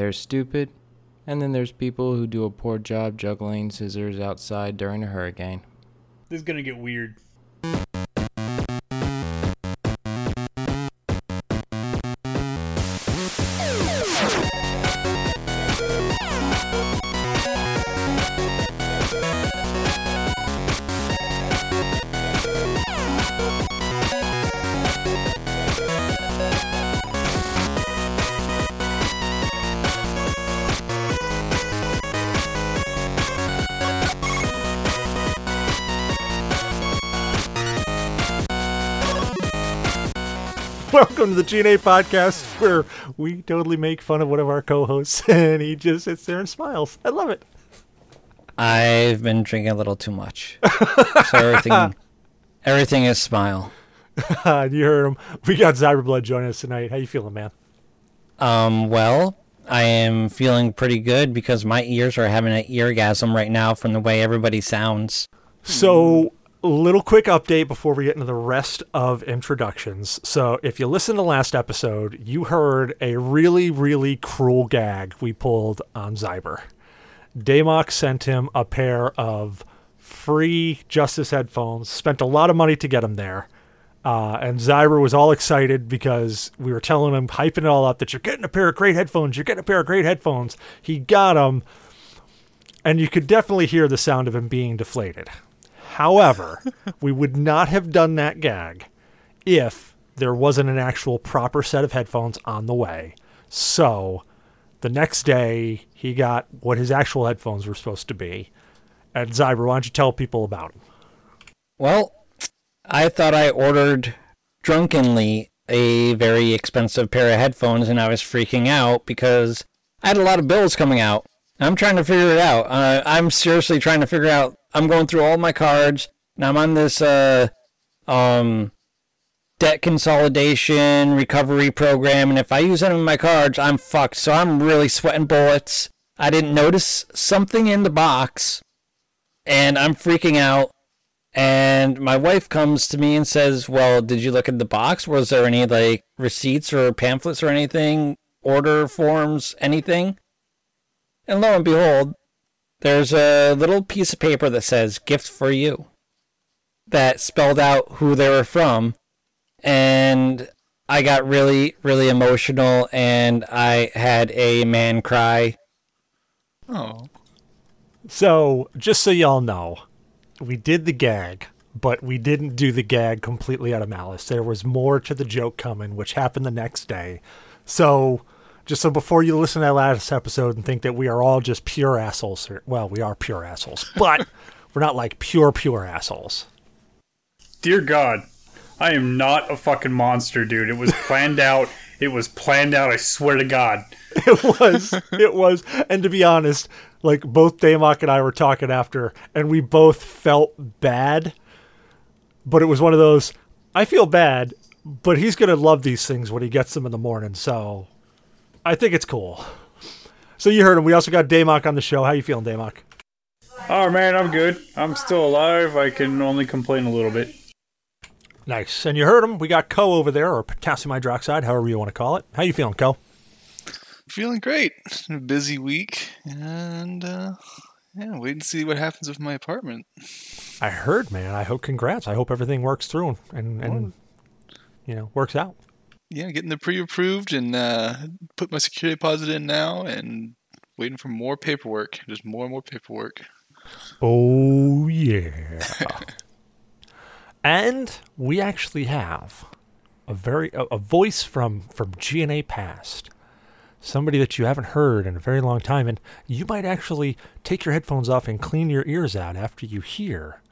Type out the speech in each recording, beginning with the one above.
they're stupid, and then there's people who do a poor job juggling scissors outside during a hurricane. This is gonna get weird. Welcome to the GNA podcast where we totally make fun of one of our co-hosts and he just sits there and smiles. I love it. I've been drinking a little too much, so everything, everything is smile. you heard him. We got Cyberblood joining us tonight. How you feeling, man? Um, well, I am feeling pretty good because my ears are having an eargasm right now from the way everybody sounds. So, little quick update before we get into the rest of introductions. So, if you listened to last episode, you heard a really, really cruel gag we pulled on Zyber. Damok sent him a pair of free Justice headphones, spent a lot of money to get him there. Uh, and Zyber was all excited because we were telling him, hyping it all up, that you're getting a pair of great headphones. You're getting a pair of great headphones. He got them, and you could definitely hear the sound of him being deflated. However, we would not have done that gag if there wasn't an actual proper set of headphones on the way. So the next day, he got what his actual headphones were supposed to be. And Zyber, why don't you tell people about them? Well, I thought I ordered drunkenly a very expensive pair of headphones, and I was freaking out because I had a lot of bills coming out. I'm trying to figure it out. Uh, I'm seriously trying to figure out. I'm going through all my cards, and I'm on this uh, um, debt consolidation recovery program, and if I use any of my cards, I'm fucked. So I'm really sweating bullets. I didn't notice something in the box, and I'm freaking out. And my wife comes to me and says, "Well, did you look at the box? Was there any like receipts or pamphlets or anything, order forms, anything?" And lo and behold, there's a little piece of paper that says "gift for you," that spelled out who they were from, and I got really, really emotional, and I had a man cry. Oh, So, just so y'all know, we did the gag, but we didn't do the gag completely out of malice. There was more to the joke coming, which happened the next day. So, just so before you listen to that last episode and think that we are all just pure assholes, or, well, we are pure assholes, but we're not like pure, pure assholes. Dear God, I am not a fucking monster, dude. It was planned out. It was planned out. I swear to God. It was, it was. And to be honest, like both Damok and I were talking after, and we both felt bad. But it was one of those, I feel bad, but he's going to love these things when he gets them in the morning. So I think it's cool. So you heard him. We also got Damok on the show. How you feeling, Damok? Oh man, I'm good. I'm still alive. I can only complain a little bit. Nice. And you heard him. We got Koh over there, or potassium hydroxide, however you want to call it. How you feeling, Koh? feeling great. A busy week, and uh, yeah, wait and see what happens with my apartment. I heard, man. I hope. Congrats. I hope everything works through and and you know works out. Yeah, getting the pre-approved and uh, put my security deposit in now, and waiting for more paperwork. Just more and more paperwork. Oh yeah. and we actually have a very a, a voice from from GNA past. Somebody that you haven't heard in a very long time and you might actually take your headphones off and clean your ears out after you hear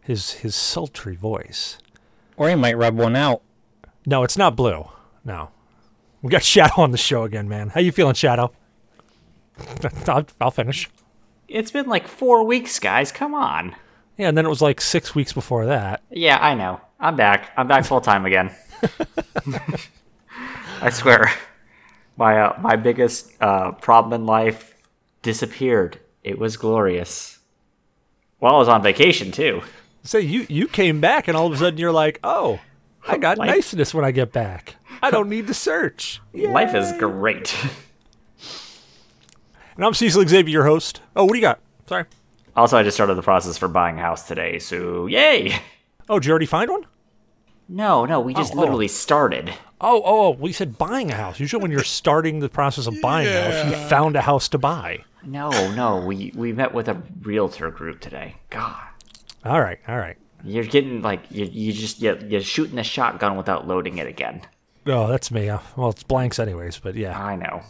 his his sultry voice. Or you might rub one out. No, it's not blue. No. We got Shadow on the show again, man. How you feeling, Shadow? I'll, I'll finish. It's been like four weeks, guys. Come on. Yeah, and then it was like six weeks before that. Yeah, I know. I'm back. I'm back full time again. I swear, my uh, my biggest uh, problem in life disappeared. It was glorious. Well, I was on vacation too. So you you came back, and all of a sudden you're like, oh, I got Like- niceness when I get back. I don't need to search. Life is great. And I'm Cecil Xavier, your host. Oh, what do you got? Sorry. Also, I just started the process for buying a house today, so yay! Oh, did you already find one? No, no, we just Oh, oh. literally started. Oh, oh, oh, we said buying a house. Usually, when you're starting the process of buying a house, you found a house to buy. No, no, we we met with a realtor group today. God, All right, all right. you're getting like you you just you, you're shooting a shotgun without loading it again. Oh, that's me. Uh, well, it's blanks anyways, but yeah. I know.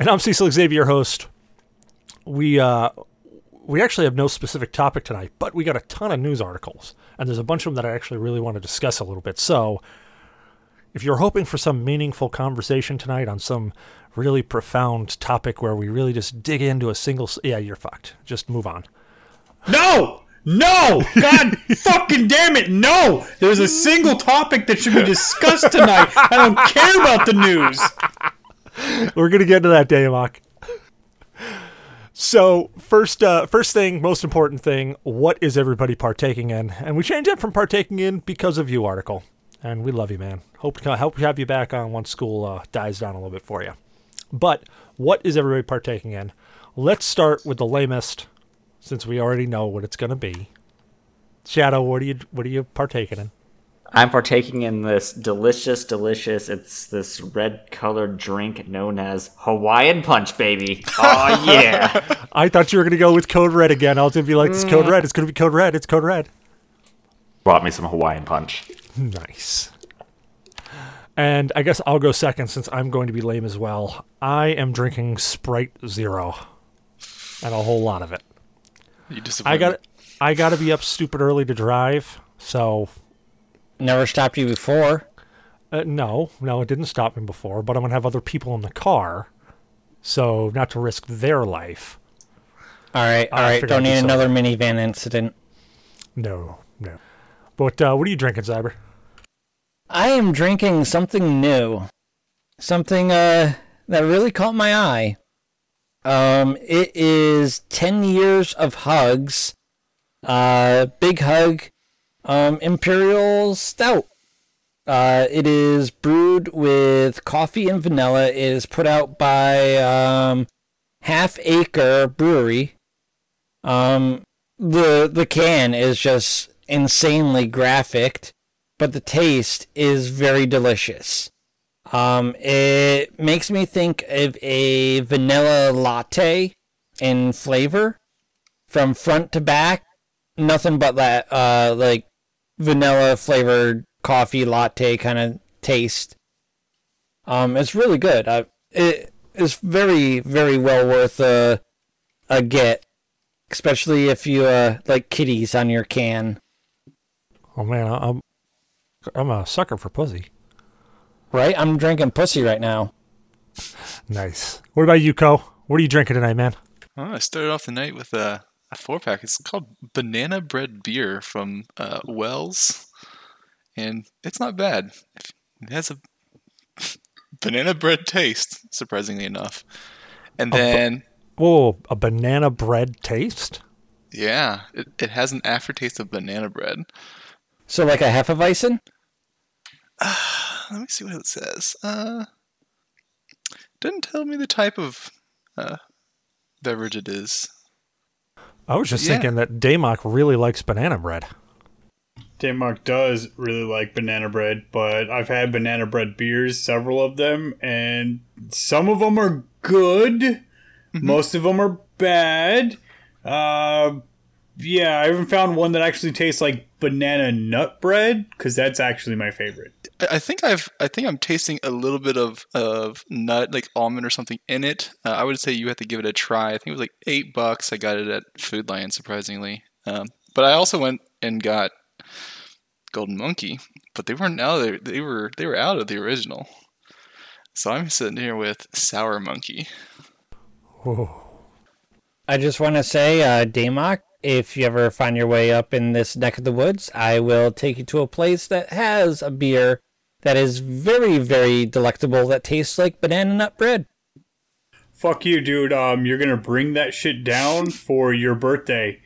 And I'm Cecil Xavier, your host. We uh, we actually have no specific topic tonight, but we got a ton of news articles, and there's a bunch of them that I actually really want to discuss a little bit. So, if you're hoping for some meaningful conversation tonight on some really profound topic where we really just dig into a single, yeah, you're fucked. Just move on. No! No! God fucking damn it! No! There's a single topic that should be discussed tonight. I don't care about the news. We're gonna get into that, Damok. So first, uh, first thing, most important thing, what is everybody partaking in? And we changed it from partaking in because of you article, and we love you, man. Hope to to have you back on once school uh, dies down a little bit for you. But what is everybody partaking in? Let's start with the lamest, since we already know what it's gonna be. Shadow, what are you what are you partaking in? I'm partaking in this delicious, delicious. It's this red-colored drink known as Hawaiian Punch, baby. Oh yeah! I thought you were gonna go with Code Red again. I was gonna be like, it's Code mm. Red. It's gonna be Code Red. It's Code Red. Brought me some Hawaiian Punch. Nice. And I guess I'll go second since I'm going to be lame as well. I am drinking Sprite Zero, and a whole lot of it. You disappoint I got I got to be up stupid early to drive, so Never stopped you before. uh, no, no, it didn't stop me before. But I'm gonna have other people in the car, so not to risk their life. All right, all I right. Don't need do another minivan incident. No, no. But uh, what are you drinking, Zyber? I am drinking something new, something uh that really caught my eye. Um, it is ten years of hugs. Uh, big hug. Um, imperial stout. Uh, it is brewed with coffee and vanilla. It is put out by um, Half Acre Brewery. Um, the the can is just insanely graphic but the taste is very delicious. Um, it makes me think of a vanilla latte in flavor from front to back. Nothing but that, uh, like vanilla flavored coffee latte kind of taste. Um, it's really good. I, it is very, very well worth a, a get, especially if you uh, like kitties on your can. Oh man, I'm I'm a sucker for pussy. Right? I'm drinking pussy right now. Nice. What about you, Koh? What are you drinking tonight, man? Oh, I started off the night with a, a four pack. It's called Banana Bread Beer from uh, Wells, and it's not bad. It has a banana bread taste, surprisingly enough. And bu- then, Whoa, a banana bread taste? yeah, it, it has an aftertaste of banana bread. So like a Hefeweizen? Let me see what it says. Uh, didn't tell me the type of uh, beverage it is. I was just Yeah. thinking that Damok really likes banana bread. Denmark does really like banana bread, but I've had banana bread beers, several of them, and some of them are good. Most of them are bad. Uh, yeah, I haven't found one that actually tastes like banana nut bread because that's actually my favorite. I I think I've I think I'm tasting a little bit of of nut like almond or something in it. Uh, I would say you have to give it a try. I think it was like eight bucks. I got it at Food Lion, surprisingly. Um, but I also went and got Golden Monkey, but they weren't out. They, they were they were out of the original. So I'm sitting here with Sour Monkey. Whoa. I just want to say, uh, Damok, if you ever find your way up in this neck of the woods, I will take you to a place that has a beer that is very, very delectable that tastes like banana nut bread. Fuck you, dude. Um, you're gonna bring that shit down for your birthday.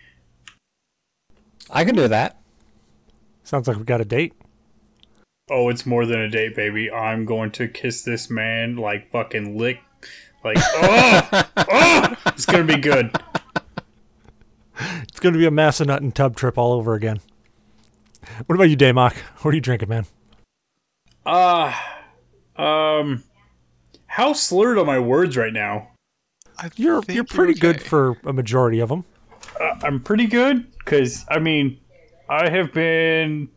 I can do that. Sounds like we got a date. Oh, it's more than a date, baby. I'm going to kiss this man like fucking lick, Like, oh, oh, it's gonna be good. It's going to be a Massanutten and tub trip all over again. What about you, Damok? What are you drinking, man? Uh, um, how slurred are my words right now? I You're think you're pretty good okay. for a majority of them. Uh, I'm pretty good because I mean, I have been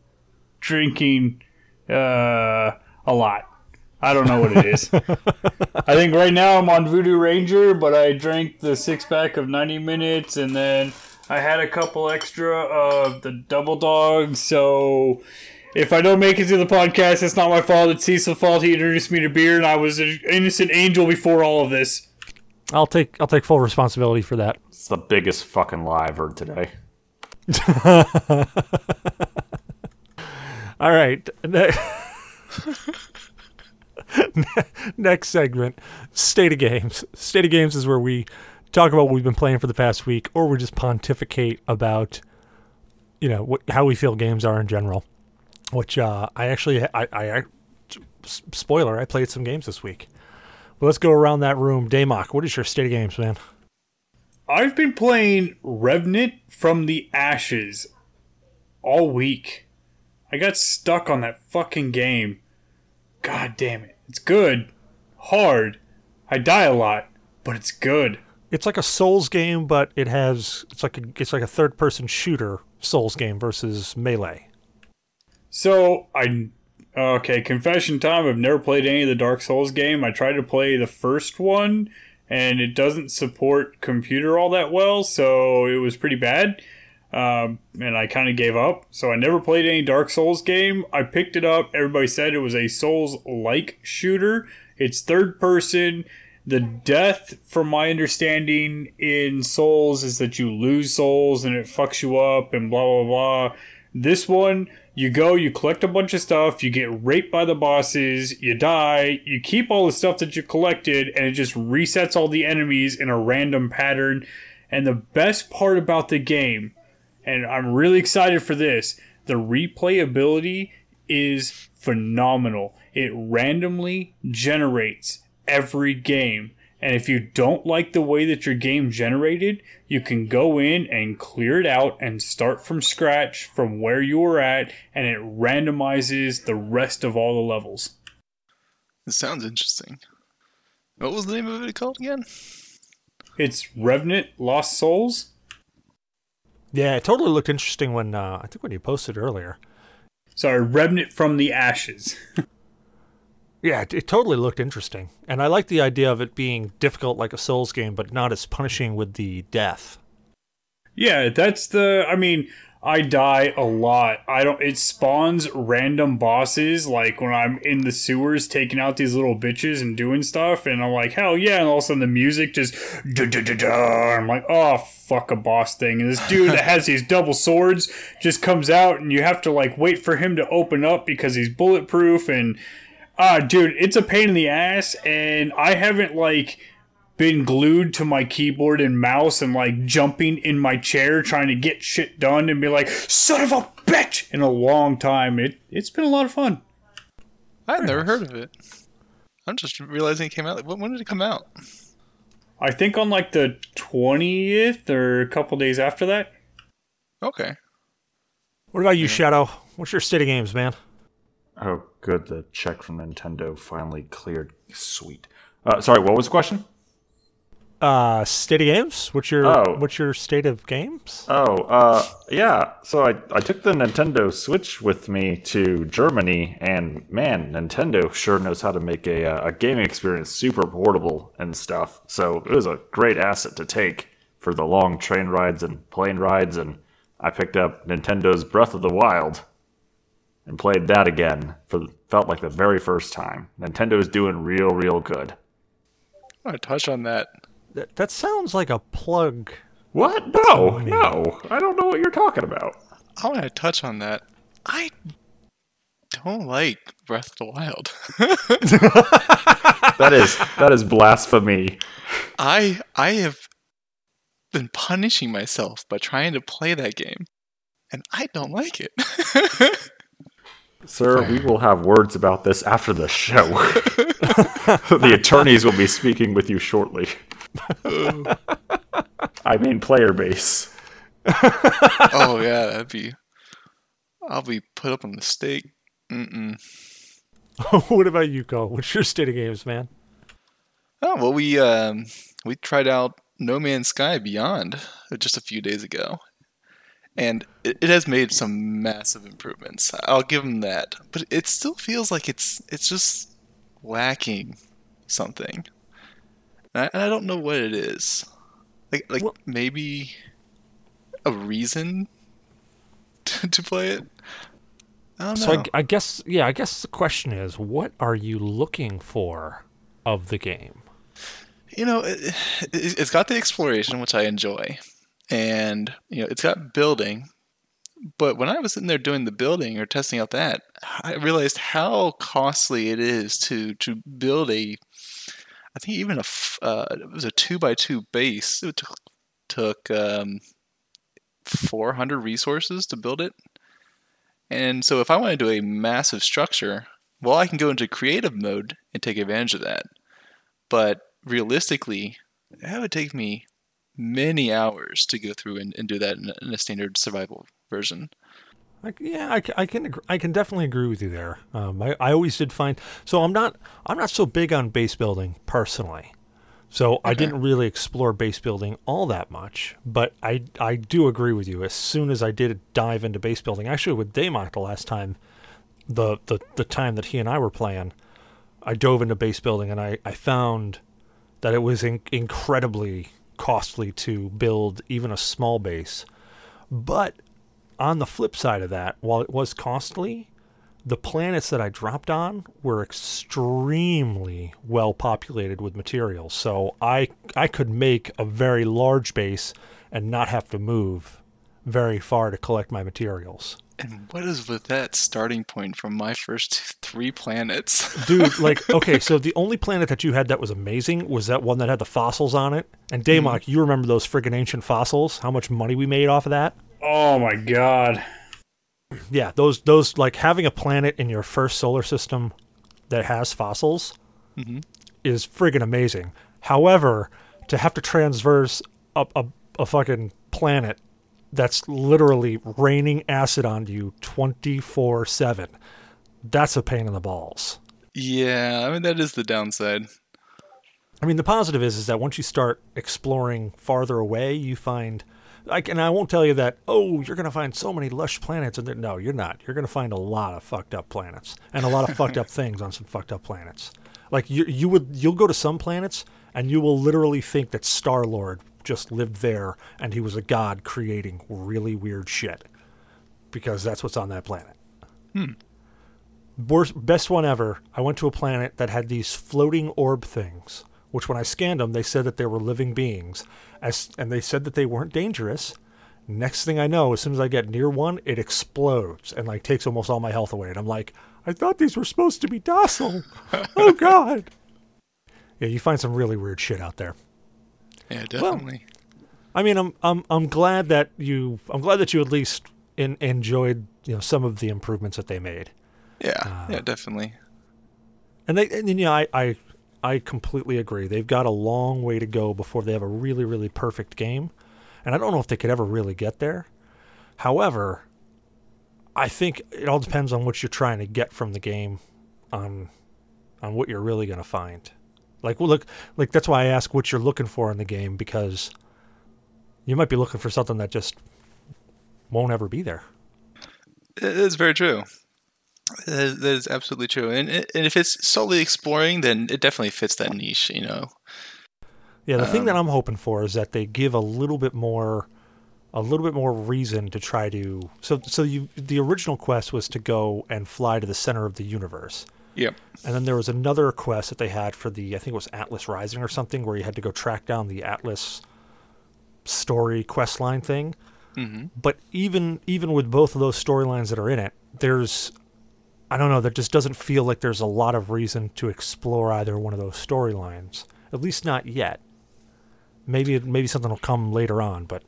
drinking uh a lot. I don't know what it is. I think right now I'm on Voodoo Ranger, but I drank the six pack of 90 minutes and then I had a couple extra of the double dog. So if I don't make it to the podcast, it's not my fault. It's Cecil's fault. He introduced me to beer and I was an innocent angel before all of this. I'll take I'll take full responsibility for that. It's the biggest fucking lie I've heard today. All right. Ne- Next segment, State of Games. State of Games is where we talk about what we've been playing for the past week, or we just pontificate about, you know, what, how we feel games are in general. Which uh, I actually, I, I, spoiler, I played some games this week. But let's go around that room. Damok, what is your State of Games, man? I've been playing Remnant from the Ashes all week. I got stuck on that fucking game. God damn it. It's good. Hard. I die a lot, but it's good. It's like a Souls game, but it has it's like a, it's like a third person shooter Souls game versus melee. So, I. Okay, confession time. I've never played any of the Dark Souls game. I tried to play the first one, and it doesn't support computer all that well, so it was pretty bad. Um, and I kind of gave up. So I never played any Dark Souls game. I picked it up. Everybody said it was a Souls like shooter. It's third person. The death, from my understanding, in Souls is that you lose souls and it fucks you up and blah blah blah. This one, you go, you collect a bunch of stuff, you get raped by the bosses, you die, you keep all the stuff that you collected, and it just resets all the enemies in a random pattern. And the best part about the game, and I'm really excited for this, the replayability is phenomenal. It randomly generates every game. And if you don't like the way that your game generated, you can go in and clear it out and start from scratch from where you were at, and it randomizes the rest of all the levels. It sounds interesting. What was the name of it called again? It's Remnant Lost Souls. Yeah, it totally looked interesting when uh, I think when you posted earlier. Sorry, Remnant from the Ashes. Yeah, it, it totally looked interesting, and I like the idea of it being difficult like a Souls game, but not as punishing with the death. Yeah, that's the. I mean, I die a lot. I don't. It spawns random bosses, like when I'm in the sewers taking out these little bitches and doing stuff, and I'm like, hell yeah! And all of a sudden the music just. Da, da, da, da, I'm like, oh fuck a boss thing. And this dude that has these double swords just comes out, and you have to like wait for him to open up because he's bulletproof. And ah, dude, it's a pain in the ass, and I haven't like been glued to my keyboard and mouse and like jumping in my chair trying to get shit done and be like son of a bitch in a long time it it's been a lot of fun I've never heard of it. I'm just realizing it came out. When when did it come out? i think on like the 20th or a couple days after that Okay. What about you, Shadow? What's your state of games, man? Oh, good. The check from Nintendo finally cleared. Sweet. Uh, sorry, what was the question? Uh, state of games? What's your Oh. what's your state of games? Oh, uh, yeah. So I, I took the Nintendo Switch with me to Germany, and man, Nintendo sure knows how to make a, uh, a gaming experience super portable and stuff. So it was a great asset to take for the long train rides and plane rides, and I picked up Nintendo's Breath of the Wild and played that again for felt like the very first time. Nintendo's doing real, real good. I want to touch on that. That, that sounds like a plug. What? No, no. I don't know what you're talking about. I want to touch on that. I don't like Breath of the Wild. That is that is blasphemy. I I have been punishing myself by trying to play that game, and I don't like it. Sir, we will have words about this after the show. the attorneys will be speaking with you shortly. I mean, player base. oh yeah, that'd be. I'll be put up on the stake. Mm-mm. what about you, Koh? What's your state of games, man? Oh well, we um, we tried out No Man's Sky Beyond just a few days ago, and it, it has made some massive improvements. I'll give them that, but it still feels like it's it's just lacking something, and I, and I don't know what it is. Like like Well- maybe a reason to, to play it. I don't know. So I, I guess, yeah, I guess the question is, what are you looking for of the game? you know, it, it, it's got the exploration, which I enjoy, and you know, it's got building. But when I was in there doing the building or testing out that, I realized how costly it is to to build a. I think even a uh, it was a two by two base. It took took um, four hundred resources to build it, and so if I want to do a massive structure, well, I can go into creative mode and take advantage of that. But realistically, that would take me many hours to go through and, and do that in a, in a standard survival version. I, yeah, I, I can I can definitely agree with you there. Um, I, I always did find so I'm not I'm not so big on base building personally, so I didn't really explore base building all that much. But I I do agree with you. As soon as I did dive into base building, actually with Damok the last time, the, the the time that he and I were playing, I dove into base building and I I found that it was in, incredibly costly to build even a small base, but on the flip side of that, while it was costly, the planets that I dropped on were extremely well populated with materials. So I I could make a very large base and not have to move very far to collect my materials. And what is with that starting point from my first three planets? Dude, like okay, so the only planet that you had that was amazing was that one that had the fossils on it. And Damok, mm-hmm. you remember those friggin' ancient fossils? How much money we made off of that? Oh my god. Yeah, those those like having a planet in your first solar system that has fossils mm-hmm. is friggin' amazing. However, to have to transverse a, a, a fucking planet that's literally raining acid on you 24 7, that's a pain in the balls. yeah, I mean that is the downside. I mean, the positive is is that once you start exploring farther away, you find like, and I won't tell you that. Oh, you're gonna find so many lush planets, and no, you're not. You're gonna find a lot of fucked up planets and a lot of fucked up things on some fucked up planets. Like you, you would, you'll go to some planets, and you will literally think that Star Lord just lived there, and he was a god creating really weird shit, because that's what's on that planet. Hmm. Worst, best one ever. I went to a planet that had these floating orb things, which when I scanned them, they said that they were living beings, as, and they said that they weren't dangerous. Next thing I know, as soon as I get near one, it explodes and like takes almost all my health away. And I'm like, I thought these were supposed to be docile. oh God. Yeah, you find some really weird shit out there. Yeah, definitely. I mean, I'm I'm I'm glad that you I'm glad that you at least in, enjoyed you know some of the improvements that they made. yeah, uh, yeah, definitely. And they, and, you know, I, I, I completely agree. They've got a long way to go before they have a really, really perfect game, and I don't know if they could ever really get there. However, I think it all depends on what you're trying to get from the game, on, on what you're really going to find. Like, well, look, like that's why I ask what you're looking for in the game because you might be looking for something that just won't ever be there. It is very true. That is, that is absolutely true. And and if it's solely exploring, then it definitely fits that niche. You know. Yeah, the thing that um, I'm hoping for is that they give a little bit more, a little bit more reason to try to. So, so you the original quest was to go and fly to the center of the universe, Yep. and then there was another quest that they had for the I think it was Atlas Rising or something, where you had to go track down the Atlas story quest line thing. hmm But even even with both of those storylines that are in it, there's I don't know, that just doesn't feel like there's a lot of reason to explore either one of those storylines. At least not yet. Maybe maybe something will come later on, but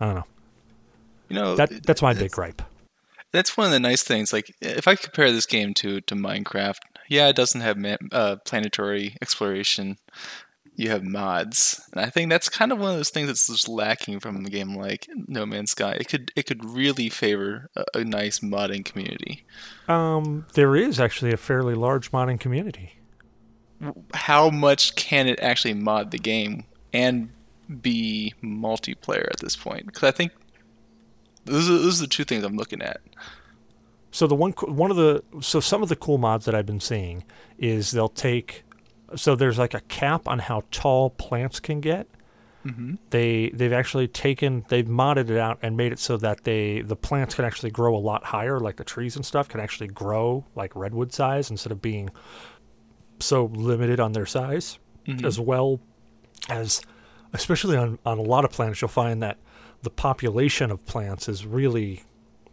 I don't know. You know That that's my big gripe. That's one of the nice things. Like, if I compare this game to to Minecraft, yeah, it doesn't have ma- uh, planetary exploration. You have mods, and I think that's kind of one of those things that's just lacking from a game like No Man's Sky. It could it could really favor a, a nice modding community. Um, there is actually a fairly large modding community. How much can it actually mod the game and be multiplayer at this point? Because I think those are, those are the two things I'm looking at. So the one one of the so some of the cool mods that I've been seeing is they'll take so there's like a cap on how tall plants can get. Mm-hmm. They they've actually taken they've modded it out and made it so that they the plants can actually grow a lot higher, like the trees and stuff can actually grow like redwood size instead of being so limited on their size, Mhm. as well as especially on on a lot of planets you'll find that the population of plants is really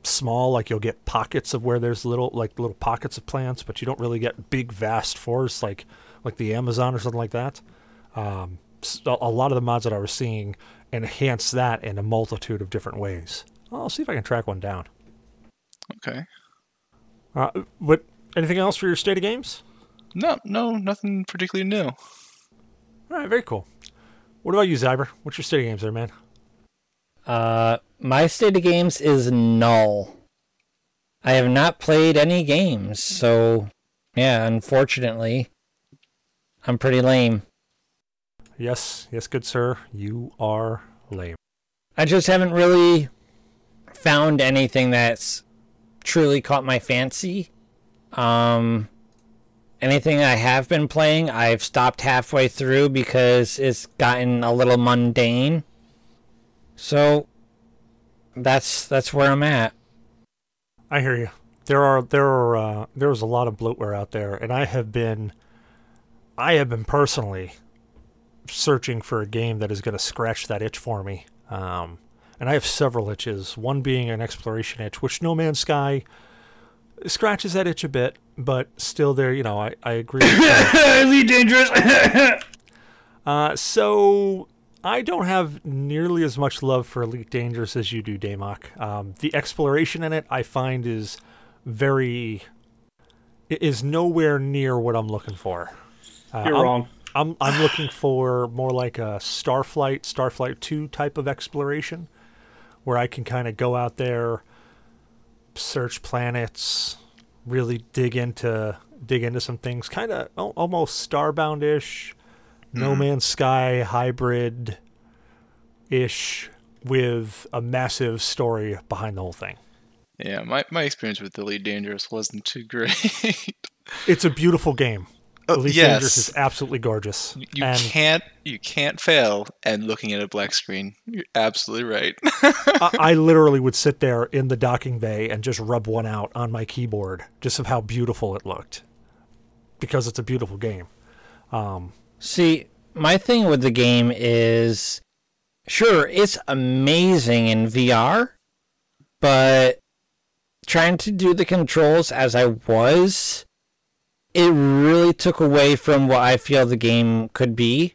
small like you'll get pockets of where there's little like little pockets of plants but you don't really get big vast forests like like the amazon or something like that. Um, s- a a lot of the mods that i was seeing enhance that in a multitude of different ways. I'll see if i can track one down. Okay. uh, but anything else for your state of games? No, no, nothing particularly new. all right very cool. What about you zyber? What's your state of games there man Uh, my state of games is null. I have not played any games, so yeah, unfortunately, I'm pretty lame. yes yes good sir you are lame I just haven't really found anything that's truly caught my fancy. Um, anything I have been playing, I've stopped halfway through because it's gotten a little mundane. So that's that's where I'm at. I hear you. There are there are uh, there's a lot of bloatware out there, and I have been, I have been personally searching for a game that is going to scratch that itch for me. Um, and I have several itches. One being an exploration itch, which No Man's Sky scratches that itch a bit, but still there. You know, I I agree. Elite dangerous. Uh, so I don't have nearly as much love for Elite Dangerous as you do, Damok. Um, the exploration in it I find is very is nowhere near what I'm looking for. Uh, You're I'm- wrong. I'm I'm looking for more like a Starflight, Starflight Two type of exploration, where I can kind of go out there, search planets, really dig into dig into some things, kind of almost No mm-hmm. Man's Sky hybrid ish, with a massive story behind the whole thing. Yeah, my, my experience with Elite Dangerous wasn't too great. It's a beautiful game. Oh, Elite yes. Dangerous is absolutely gorgeous. you and can't you can't fail at looking at a black screen. You're absolutely right. I, I literally would sit there in the docking bay and just rub one out on my keyboard just of how beautiful it looked because it's a beautiful game. Um, See, my thing with the game is sure, it's amazing in VR, but trying to do the controls as I was, it really took away from what I feel the game could be.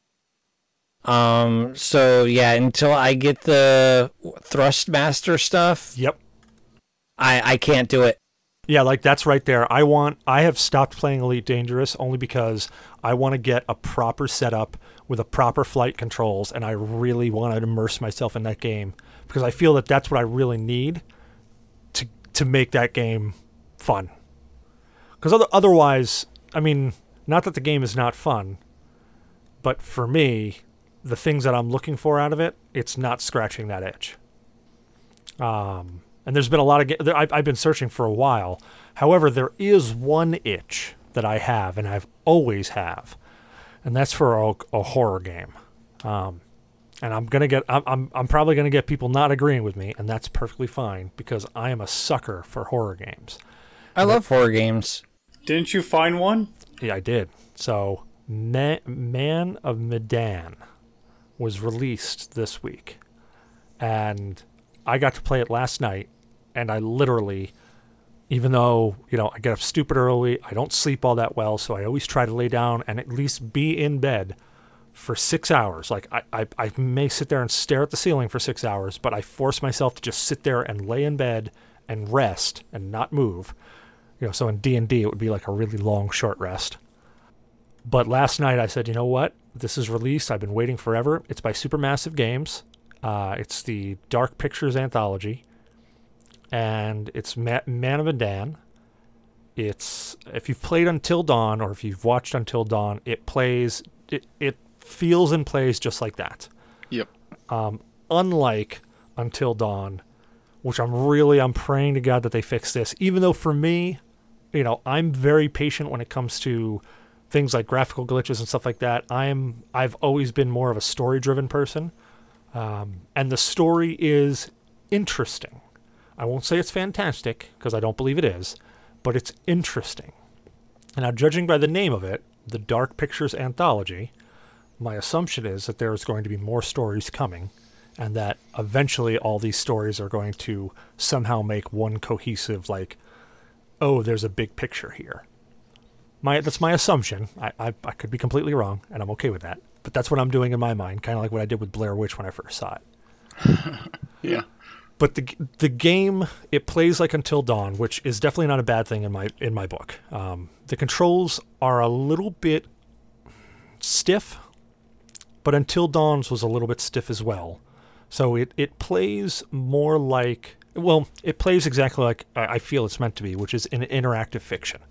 Um, so yeah, until I get the Thrustmaster stuff, Yep. I, I can't do it. Yeah, like that's right there. I want I have stopped playing Elite Dangerous only because I want to get a proper setup with a proper flight controls and I really want to immerse myself in that game because I feel that that's what I really need to to make that game fun. Cuz other, otherwise, I mean, not that the game is not fun, but for me, the things that I'm looking for out of it, it's not scratching that itch. Um, and there's been a lot of. There, I've, I've been searching for a while. However, there is one itch that I have, and I've always have, and that's for a, a horror game. Um, and I'm gonna get. I'm, I'm I'm probably gonna get people not agreeing with me, and that's perfectly fine because I am a sucker for horror games. I love horror games. Didn't you find one? Yeah, I did. So, Ma- Man of Medan was released this week, and I got to play it last night. And I literally, even though you know I get up stupid early, I don't sleep all that well, so I always try to lay down and at least be in bed for six hours. Like I, I, I may sit there and stare at the ceiling for six hours, but I force myself to just sit there and lay in bed and rest and not move. You know, so in D and D it would be like a really long short rest. But last night I said, you know what? This is released. I've been waiting forever. It's by Supermassive Games. Uh, it's the Dark Pictures anthology, and it's Ma- Man of Medan. It's if you've played Until Dawn or if you've watched Until Dawn, it plays. It it feels and plays just like that. Yep. Um, unlike Until Dawn, which I'm really I'm praying to God that they fix this. Even though for me, you know, I'm very patient when it comes to things like graphical glitches and stuff like that. I'm I've always been more of a story driven person, um, and the story is interesting. I won't say it's fantastic because I don't believe it is, but it's interesting. Now, judging by the name of it, the Dark Pictures Anthology, my assumption is that there is going to be more stories coming, and that eventually all these stories are going to somehow make one cohesive, like, oh, there's a big picture here. My that's my assumption. I, I I could be completely wrong, and I'm okay with that. But that's what I'm doing in my mind, kind of like what I did with Blair Witch when I first saw it. Yeah. But the the game it plays like Until Dawn, which is definitely not a bad thing in my in my book. Um, the controls are a little bit stiff, but Until Dawn's was a little bit stiff as well. So it it plays more like well, it plays exactly like I I feel it's meant to be, which is an interactive fiction.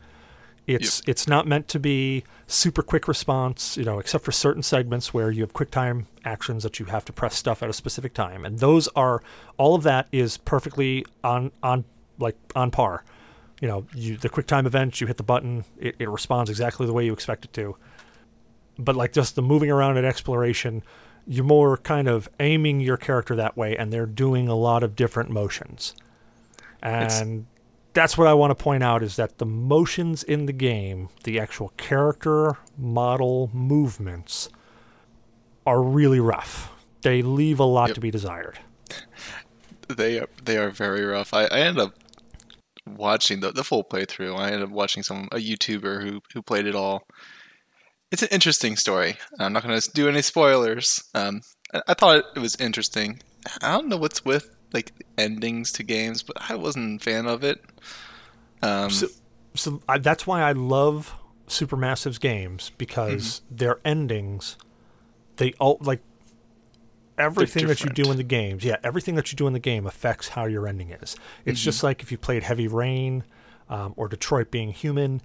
It's it's not meant to be super quick response, you know, except for certain segments where you have quick time actions that you have to press stuff at a specific time. And those are all of that is perfectly on on like on par. You know, you the quick time event, you hit the button, it, it responds exactly the way you expect it to. But like just the moving around and exploration, you're more kind of aiming your character that way and they're doing a lot of different motions. And that's what I want to point out is that the motions in the game, the actual character model movements, are really rough. They leave a lot Yep. to be desired. They are they are very rough. I, I ended up watching the the full playthrough. I ended up watching some a YouTuber who who played it all. It's an interesting story. I'm not going to do any spoilers. Um, I, I thought it was interesting. I don't know what's with like endings to games, but I wasn't a fan of it. Um, So, so I, that's why I love Supermassive's games because their endings, they all like everything that you do in the games. Yeah, everything that you do in the game affects how your ending is. It's just like if you played Heavy Rain um, or Detroit Become Human.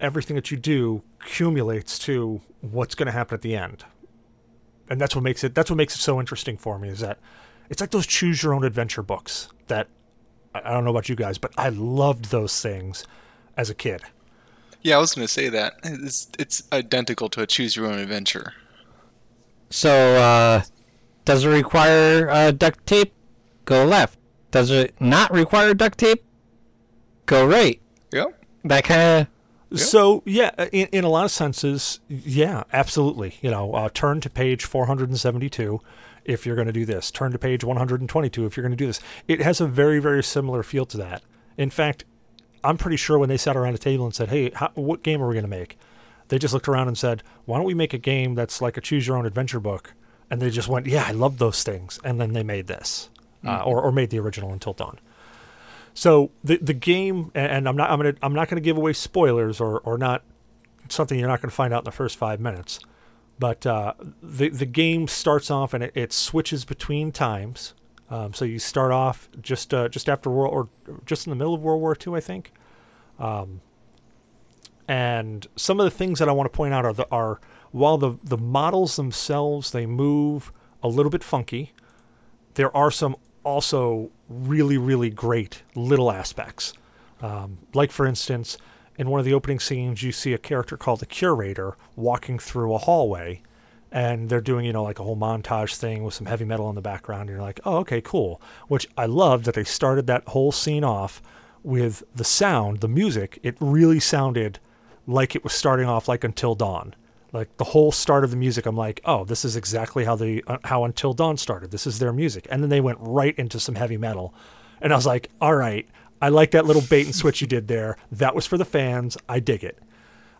Everything that you do accumulates to what's going to happen at the end, and that's what makes it. That's what makes it so interesting for me. Is that it's like those choose your own adventure books that I I don't know about you guys, but I loved those things as a kid. yeah, I was going to say that it's it's identical to a choose your own adventure. So, uh, does it require uh, duct tape? Go left. Does it not require duct tape? Go right. Yep. That kind of. So yeah, in, in a lot of senses, yeah, absolutely. You know, uh, turn to page 472 if you're going to do this. Turn to page 122 if you're going to do this. It has a very very similar feel to that. In fact, I'm pretty sure when they sat around a table and said, "Hey, how, what game are we going to make?" They just looked around and said, "Why don't we make a game that's like a choose your own adventure book?" And they just went, "Yeah, I love those things." And then they made this, uh, or or made the original Until Dawn. So the the game, and- and I'm not I'm gonna I'm not gonna give away spoilers or or not something you're not gonna find out in the first five minutes, but uh, the the game starts off and it, it switches between times. Um, so you start off just uh, just after World or just in the middle of World War II, I think. Um, and some of the things that I want to point out are the, are while the the models themselves they move a little bit funky, there are some also really really great little aspects. Um, like for instance, in one of the opening scenes, you see a character called the curator walking through a hallway, and they're doing you know like a whole montage thing with some heavy metal in the background. And you're like, oh okay, cool. Which I love that they started that whole scene off with the sound, the music. It really sounded like it was starting off like Until Dawn. Like the whole start of the music, I'm like, oh, this is exactly how the uh, how Until Dawn started. This is their music, and then they went right into some heavy metal, and I was like, all right, I like that little bait and switch you did there. That was for the fans. I dig it.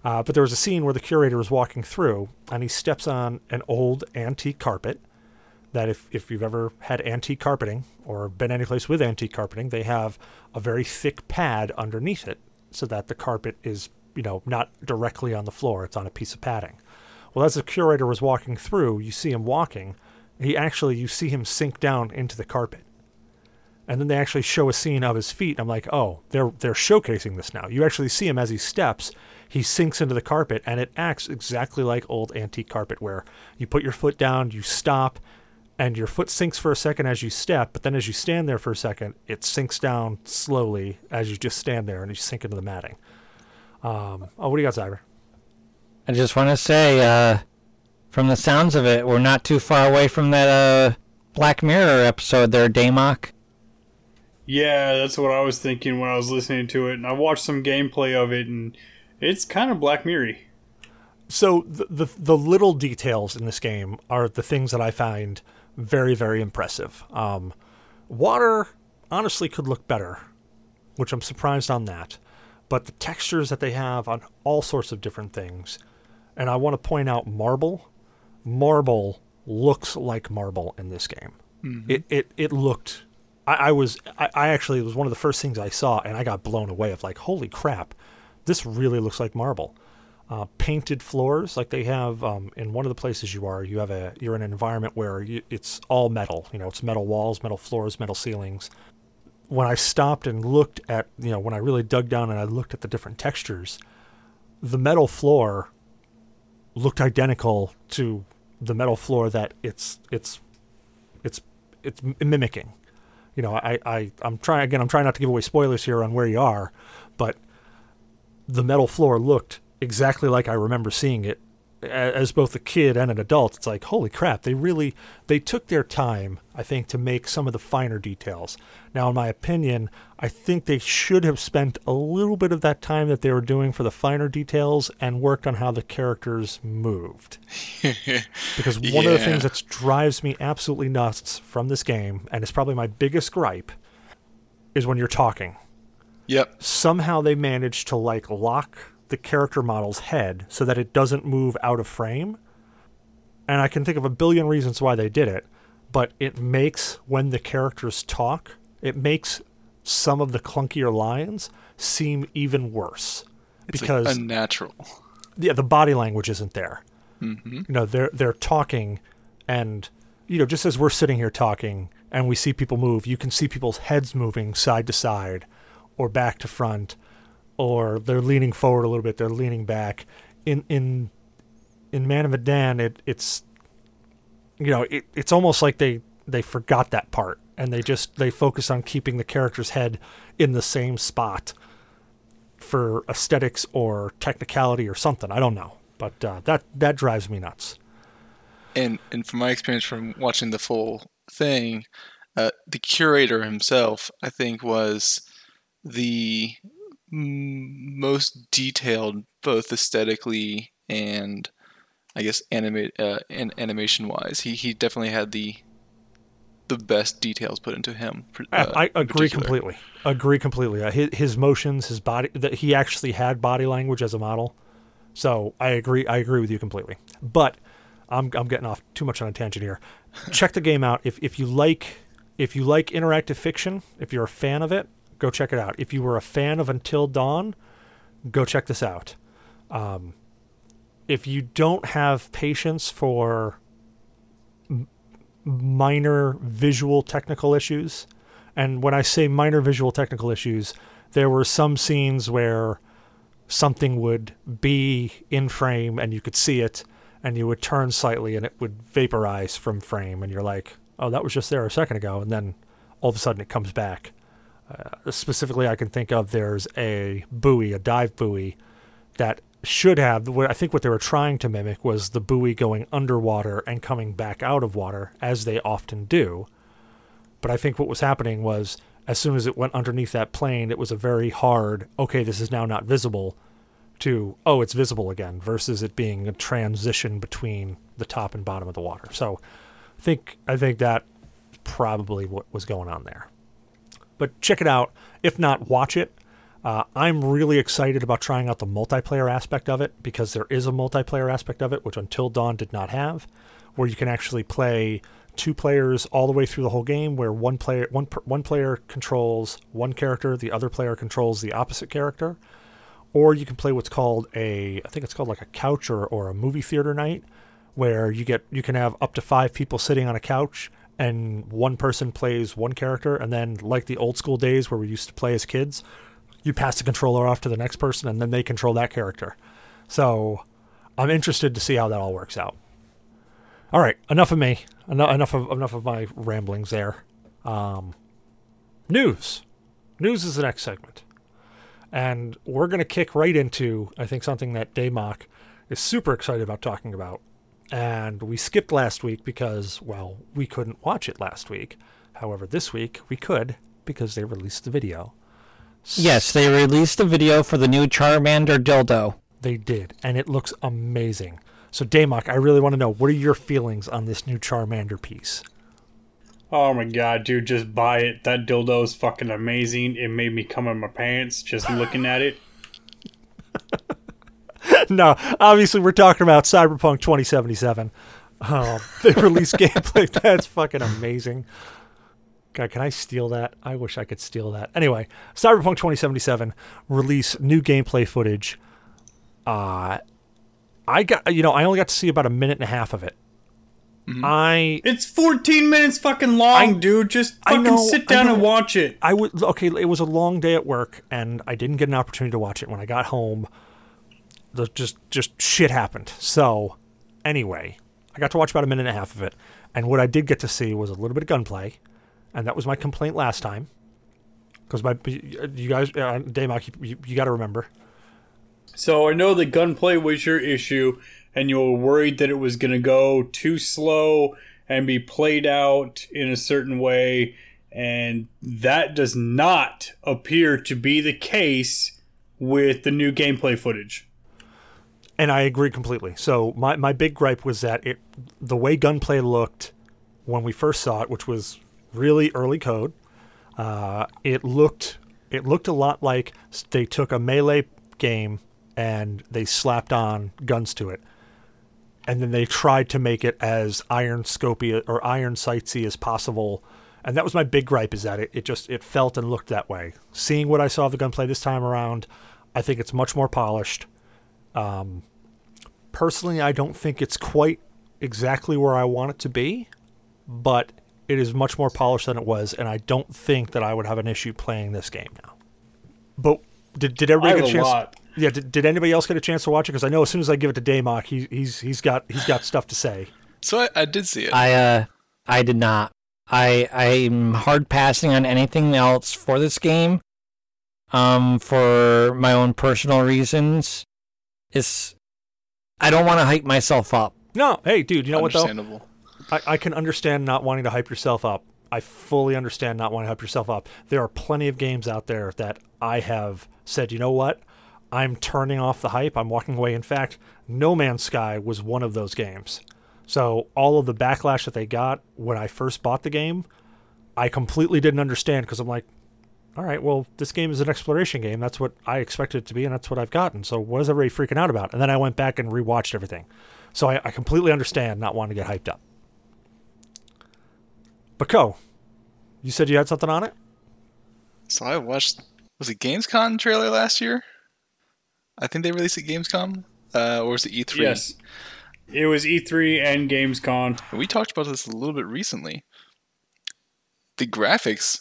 Uh, but there was a scene where the curator is walking through, and he steps on an old antique carpet. that if, if you've ever had antique carpeting or been any place with antique carpeting, they have a very thick pad underneath it so that the carpet is, you know, not directly on the floor. It's on a piece of padding. Well, as the curator was walking through, you see him walking. He actually, you see him sink down into the carpet. And then they actually show a scene of his feet. I'm like, oh, they're they're showcasing this now. You actually see him as he steps, he sinks into the carpet, and it acts exactly like old antique carpet, where you put your foot down, you stop, and your foot sinks for a second as you step, but then as you stand there for a second, it sinks down slowly as you just stand there and you sink into the matting. Um, oh, what do you got, Zyber? I just want to say, uh, from the sounds of it, we're not too far away from that uh, Black Mirror episode there, Damok. Yeah, that's what I was thinking when I was listening to it, and I watched some gameplay of it, and it's kind of Black Mirror. So the, the the little details in this game are the things that I find very very impressive. Um, water honestly could look better, which I'm surprised on that. But the textures that they have on all sorts of different things, and I want to point out marble. Marble looks like marble in this game. It, it it looked. I, I was I, I actually it was one of the first things I saw, and I got blown away. Of like, holy crap, this really looks like marble uh, painted floors like they have um, in one of the places you are you have a you're in an environment where you, it's all metal you know it's metal walls metal floors metal ceilings when i stopped and looked at you know when i really dug down and i looked at the different textures the metal floor looked identical to the metal floor that it's it's it's it's mimicking you know i i i'm trying again i'm trying not to give away spoilers here on where you are but the metal floor looked exactly like I remember seeing it as both a kid and an adult. It's like, holy crap, they really they took their time, I think, to make some of the finer details. Now, in my opinion, I think they should have spent a little bit of that time that they were doing for the finer details and worked on how the characters moved. because one of the things that drives me absolutely nuts from this game, and it's probably my biggest gripe, is when you're talking Yep. somehow they managed to like lock the character model's head so that it doesn't move out of frame. And I can think of a billion reasons why they did it, but it makes when the characters talk, it makes some of the clunkier lines seem even worse It's because like unnatural. yeah, the body language isn't there. Mm-hmm. You know, they're they're talking, and you know, just as we're sitting here talking and we see people move, you can see people's heads moving side to side, or back to front, or they're leaning forward a little bit, they're leaning back. In in in Man of Medan, it it's you know, it, it's almost like they they forgot that part and they just they focus on keeping the character's head in the same spot for aesthetics or technicality or something. I don't know, but uh, that that drives me nuts. and and from my experience from watching the full thing, uh, the curator himself, I think, was the most detailed, both aesthetically and I guess animate uh, and animation wise. He he definitely had the the best details put into him. uh, I agree completely. Agree completely. Uh, his, his motions, his body, that he actually had body language as a model. So I agree. I agree with you completely. But I'm I'm getting off too much on a tangent here. check the game out if if you like if you like interactive fiction. If you're a fan of it, go check it out. If you were a fan of Until Dawn, go check this out. Um, if you don't have patience for m- minor visual technical issues, and when I say minor visual technical issues, there were some scenes where something would be in frame and you could see it, and you would turn slightly and it would vaporize from frame, and you're like, oh, that was just there a second ago, and then all of a sudden it comes back. Uh, specifically, I can think of there's a buoy, a dive buoy, that should have. I think what they were trying to mimic was the buoy going underwater and coming back out of water, as they often do. But I think what was happening was as soon as it went underneath that plane, it was a very hard, okay, this is now not visible, to, oh, it's visible again, versus it being a transition between the top and bottom of the water. So I think I think that probably what was going on there. But check it out. If not, watch it. Uh, I'm really excited about trying out the multiplayer aspect of it because there is a multiplayer aspect of it, which Until Dawn did not have, where you can actually play two players all the way through the whole game, where one player one one player controls one character, the other player controls the opposite character, or you can play what's called a I think it's called like a couch or, or a movie theater night, where you get you can have up to five people sitting on a couch and one person plays one character, and then like the old school days where we used to play as kids, you pass the controller off to the next person and then they control that character. So I'm interested to see how that all works out. All right, enough of me. Enough, enough of enough of my ramblings there. Um, news. News is the next segment, and we're gonna kick right into I think something that Damok is super excited about talking about. And we skipped last week because well we couldn't watch it last week. However, this week we could because they released the video. Yes, they released a video for the new Charmander dildo. They did, and it looks amazing. So, Damok, I really want to know what are your feelings on this new Charmander piece? Oh my god, dude, just buy it. That dildo is fucking amazing. It made me come in my pants just looking at it. no, obviously we're talking about Cyberpunk 2077. Um, they released gameplay. That's fucking amazing. God, can I steal that? I wish I could steal that. Anyway, Cyberpunk 2077 release new gameplay footage. Uh, I got you know I only got to see about a minute and a half of it. I It's 14 minutes fucking long, I- dude. Just I fucking know, sit I down know. and watch it. I would okay. It was a long day at work, and I didn't get an opportunity to watch it. When I got home, the just just shit happened. So, anyway, I got to watch about a minute and a half of it, and what I did get to see was a little bit of gunplay, and that was my complaint last time. Because my you guys, uh, Damok, you, you, you got to remember. So I know the gunplay was your issue, and you were worried that it was going to go too slow and be played out in a certain way, and that does not appear to be the case with the new gameplay footage. And I agree completely. So my, my big gripe was that it the way gunplay looked when we first saw it, which was really early code, uh, it looked it looked a lot like they took a melee game and they slapped on guns to it, and then they tried to make it as iron scopy or iron sightsy as possible. And that was my big gripe is that it, it just it felt and looked that way. Seeing what I saw of the gunplay this time around, I think it's much more polished personally, I don't think it's quite exactly where I want it to be, but it is much more polished than it was, and I don't think that I would have an issue playing this game now. But did, did everybody have get a a chance? lot. Yeah, did, did anybody else get a chance to watch it? Because I know as soon as I give it to Damok, he, he's he's got he's got stuff to say. So I, I did see it. I uh I did not. I I'm hard passing on anything else for this game. Um for my own personal reasons. It's I don't want to hype myself up. No, hey, dude, you know what though? I, I can understand not wanting to hype yourself up. I fully understand not wanting to hype yourself up. There are plenty of games out there that I have said, you know what? I'm turning off the hype. I'm walking away. In fact, No Man's Sky was one of those games. So all of the backlash that they got when I first bought the game, I completely didn't understand because I'm like, all right, well, this game is an exploration game. That's what I expected it to be, and that's what I've gotten. So what is everybody freaking out about? And then I went back and rewatched everything. So I, I completely understand not wanting to get hyped up. But Koh, you said you had something on it? So I watched was it Gamescom trailer last year? I think they released it Gamescom. Uh, or was it E3? Yes. It was E3 and Gamescom. We talked about this a little bit recently. The graphics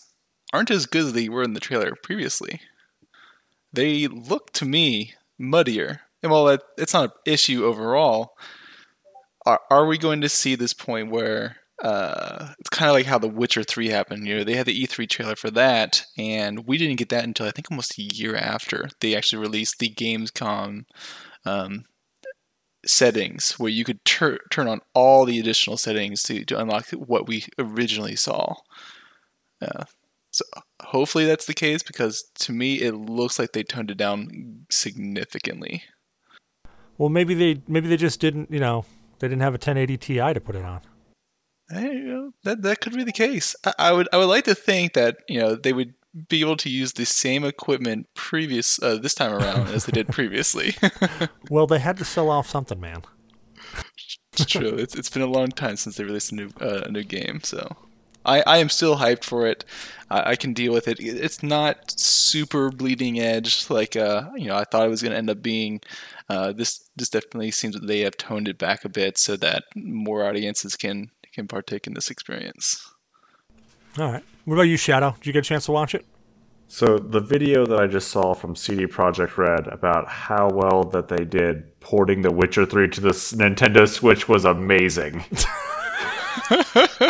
aren't as good as they were in the trailer previously. They look to me muddier. And while that, it's not an issue overall, are, are we going to see this point where uh, it's kind of like how The Witcher 3 happened? You know, they had the E3 trailer for that, and we didn't get that until I think almost a year after they actually released the Gamescom um, settings where you could tur- turn on all the additional settings to, to unlock what we originally saw. Uh, so hopefully that's the case because to me it looks like they toned it down significantly. Well, maybe they maybe they just didn't, you know, they didn't have a 1080 Ti to put it on. You know, that that could be the case. I, I would I would like to think that you know they would be able to use the same equipment previous uh, this time around as they did previously. Well, they had to sell off something, man. It's true. It's it's been a long time since they released a new uh, a new game, so I I am still hyped for it. I, I can deal with it. It's not super bleeding edge like uh you know I thought it was going to end up being. Uh, this this definitely seems that they have toned it back a bit so that more audiences can can partake in this experience. All right. What about you, Shadow? Did you get a chance to watch it? So the video that I just saw from CD Projekt Red about how well that they did porting The Witcher 3 to the Nintendo Switch was amazing.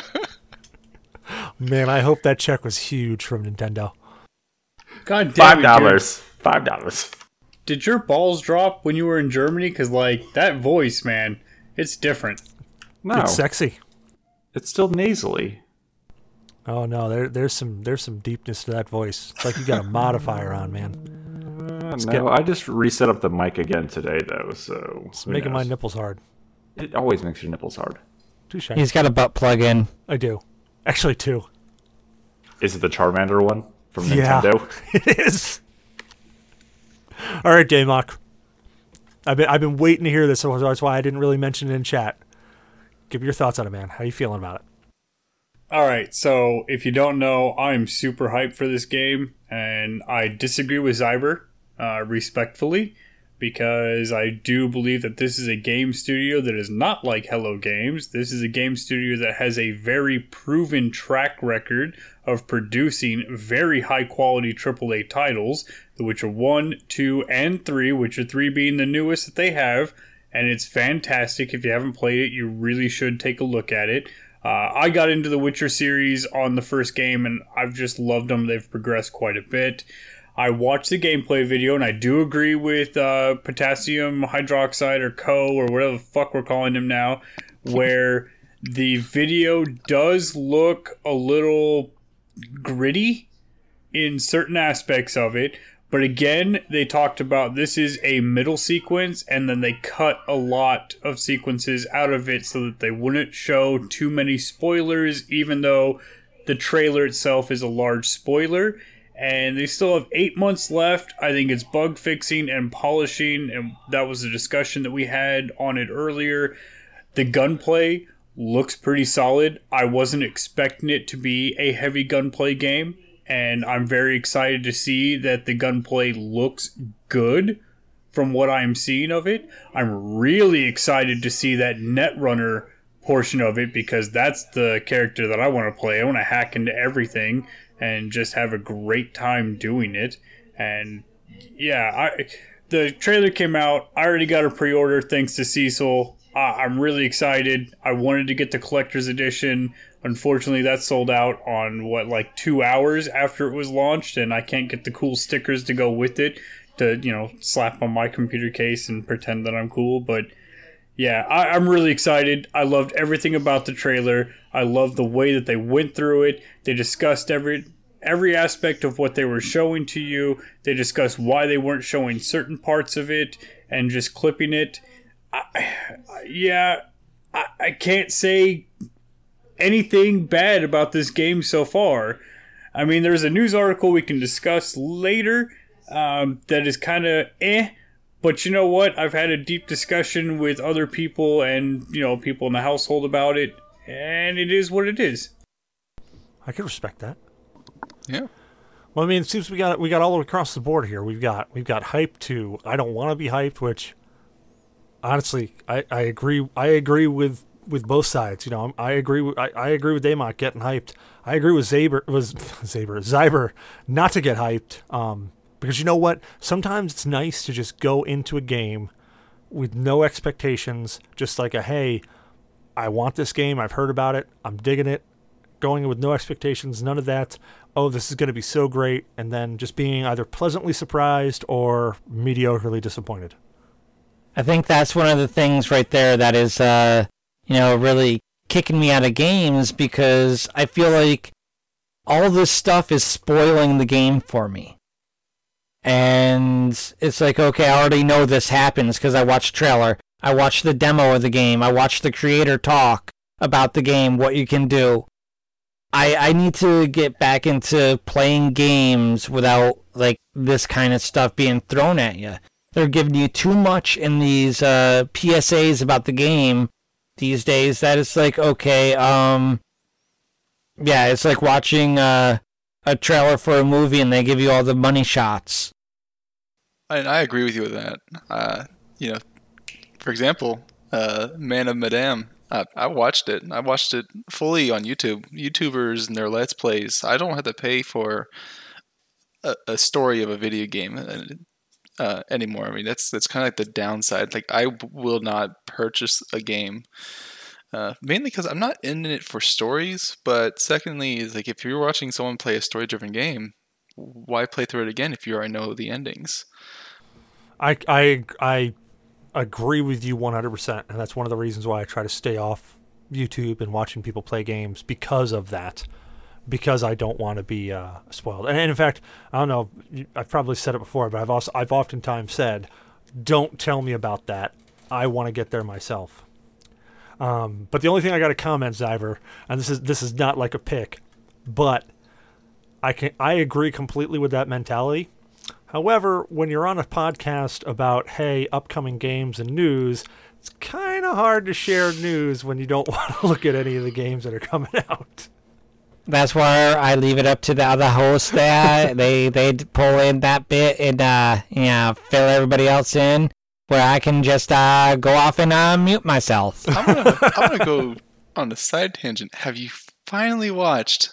Man, I hope that check was huge from Nintendo. God damn Five it, dude. dollars. Five dollars. Did your balls drop when you were in Germany? Because like that voice, man, it's different. No, It's sexy. it's still nasally. Oh no, there there's some there's some deepness to that voice. It's like you got a modifier on, man. Uh, get- no, I just reset up the mic again today though, so It's who making my knows? nipples hard. It always makes your nipples hard. Touche. He's got a butt plug in. I do. Actually, two. Is it the Charmander one from Yeah. Nintendo? It is. All right, Damok. I've been I've been waiting to hear this, so that's why I didn't really mention it in chat. Give me your thoughts on it, man. How you feeling about it? All right, so if you don't know, I'm super hyped for this game, and I disagree with Zyber uh, respectfully because I do believe that this is a game studio that is not like Hello Games. This is a game studio that has a very proven track record of producing very high quality AAA titles. The Witcher 1, 2, and 3, Witcher 3 being the newest that they have, and it's fantastic. If you haven't played it, you really should take a look at it. Uh, I got into the Witcher series on the first game, and I've just loved them. They've progressed quite a bit. I watched the gameplay video, and I do agree with uh, potassium hydroxide or Koh or whatever the fuck we're calling him now, where the video does look a little gritty in certain aspects of it. But again, they talked about this is a middle sequence, and then they cut a lot of sequences out of it so that they wouldn't show too many spoilers, even though the trailer itself is a large spoiler. And they still have eight months left. I think it's bug fixing and polishing, and that was a discussion that we had on it earlier. The gunplay looks pretty solid. I wasn't expecting it to be a heavy gunplay game, and I'm very excited to see that the gunplay looks good from what I'm seeing of it. I'm really excited to see that Netrunner portion of it because that's the character that I want to play. I want to hack into everything and just have a great time doing it. And yeah, I the trailer came out. I already got a pre-order thanks to Cecil. I'm really excited. I wanted to get the collector's edition. Unfortunately, that sold out on what like two hours after it was launched, and I can't get the cool stickers to go with it to you know slap on my computer case and pretend that I'm cool. But yeah, I, I'm really excited. I loved everything about the trailer. I loved the way that they went through it. They discussed every every aspect of what they were showing to you. They discussed why they weren't showing certain parts of it and just clipping it. I, yeah, I, I can't say anything bad about this game so far. I mean, there's a news article we can discuss later um, that is kind of eh. But you know what? I've had a deep discussion with other people and, you know, people in the household about it, and it is what it is. I can respect that. Yeah. Well, I mean, it seems we got we got all the way across the board here. We've got we've got hype to I don't want to be hyped, which honestly I, I agree I agree with with both sides. You know, I agree with I, I agree with Damok getting hyped. I agree with Zaber was Zaber Zyber not to get hyped. Um, because you know what? Sometimes it's nice to just go into a game with no expectations, just like a hey, I want this game. I've heard about it. I'm digging it. Going in with no expectations, none of that. Oh, this is going to be so great, and then just being either pleasantly surprised or mediocrely disappointed. I think that's one of the things right there that is, uh, you know, really kicking me out of games because I feel like all this stuff is spoiling the game for me. And it's like, okay, I already know this happens because I watched trailer. I watched the demo of the game. I watched the creator talk about the game, what you can do. I, I need to get back into playing games without like this kind of stuff being thrown at you. They're giving you too much in these uh, PSAs about the game these days that it's like okay, um, yeah, it's like watching uh, a trailer for a movie and they give you all the money shots. And I agree with you with that. Uh, you know, for example, uh, Man of Medan. I, I watched it. I watched it fully on YouTube. YouTubers and their Let's Plays. I don't have to pay for a, a story of a video game uh, uh, anymore. I mean, that's that's kind of like the downside. Like, I will not purchase a game uh, mainly because I'm not in it for stories. But secondly, is like if you're watching someone play a story-driven game, why play through it again if you already know the endings? I I I agree with you 100%, and that's one of the reasons why I try to stay off YouTube and watching people play games because of that. Because I don't want to be uh, spoiled, and, and in fact, I don't know. I've probably said it before, but I've also I've oftentimes said, "Don't tell me about that. I want to get there myself." Um, but the only thing I got to comment, Zyber, and this is this is not like a pick, but I can I agree completely with that mentality. However, when you're on a podcast about hey upcoming games and news, it's kind of hard to share news when you don't want to look at any of the games that are coming out. That's why I leave it up to the other hosts there. they they pull in that bit and uh, you know fill everybody else in, where I can just uh, go off and uh, mute myself. I'm gonna I'm gonna go on a side tangent. Have you finally watched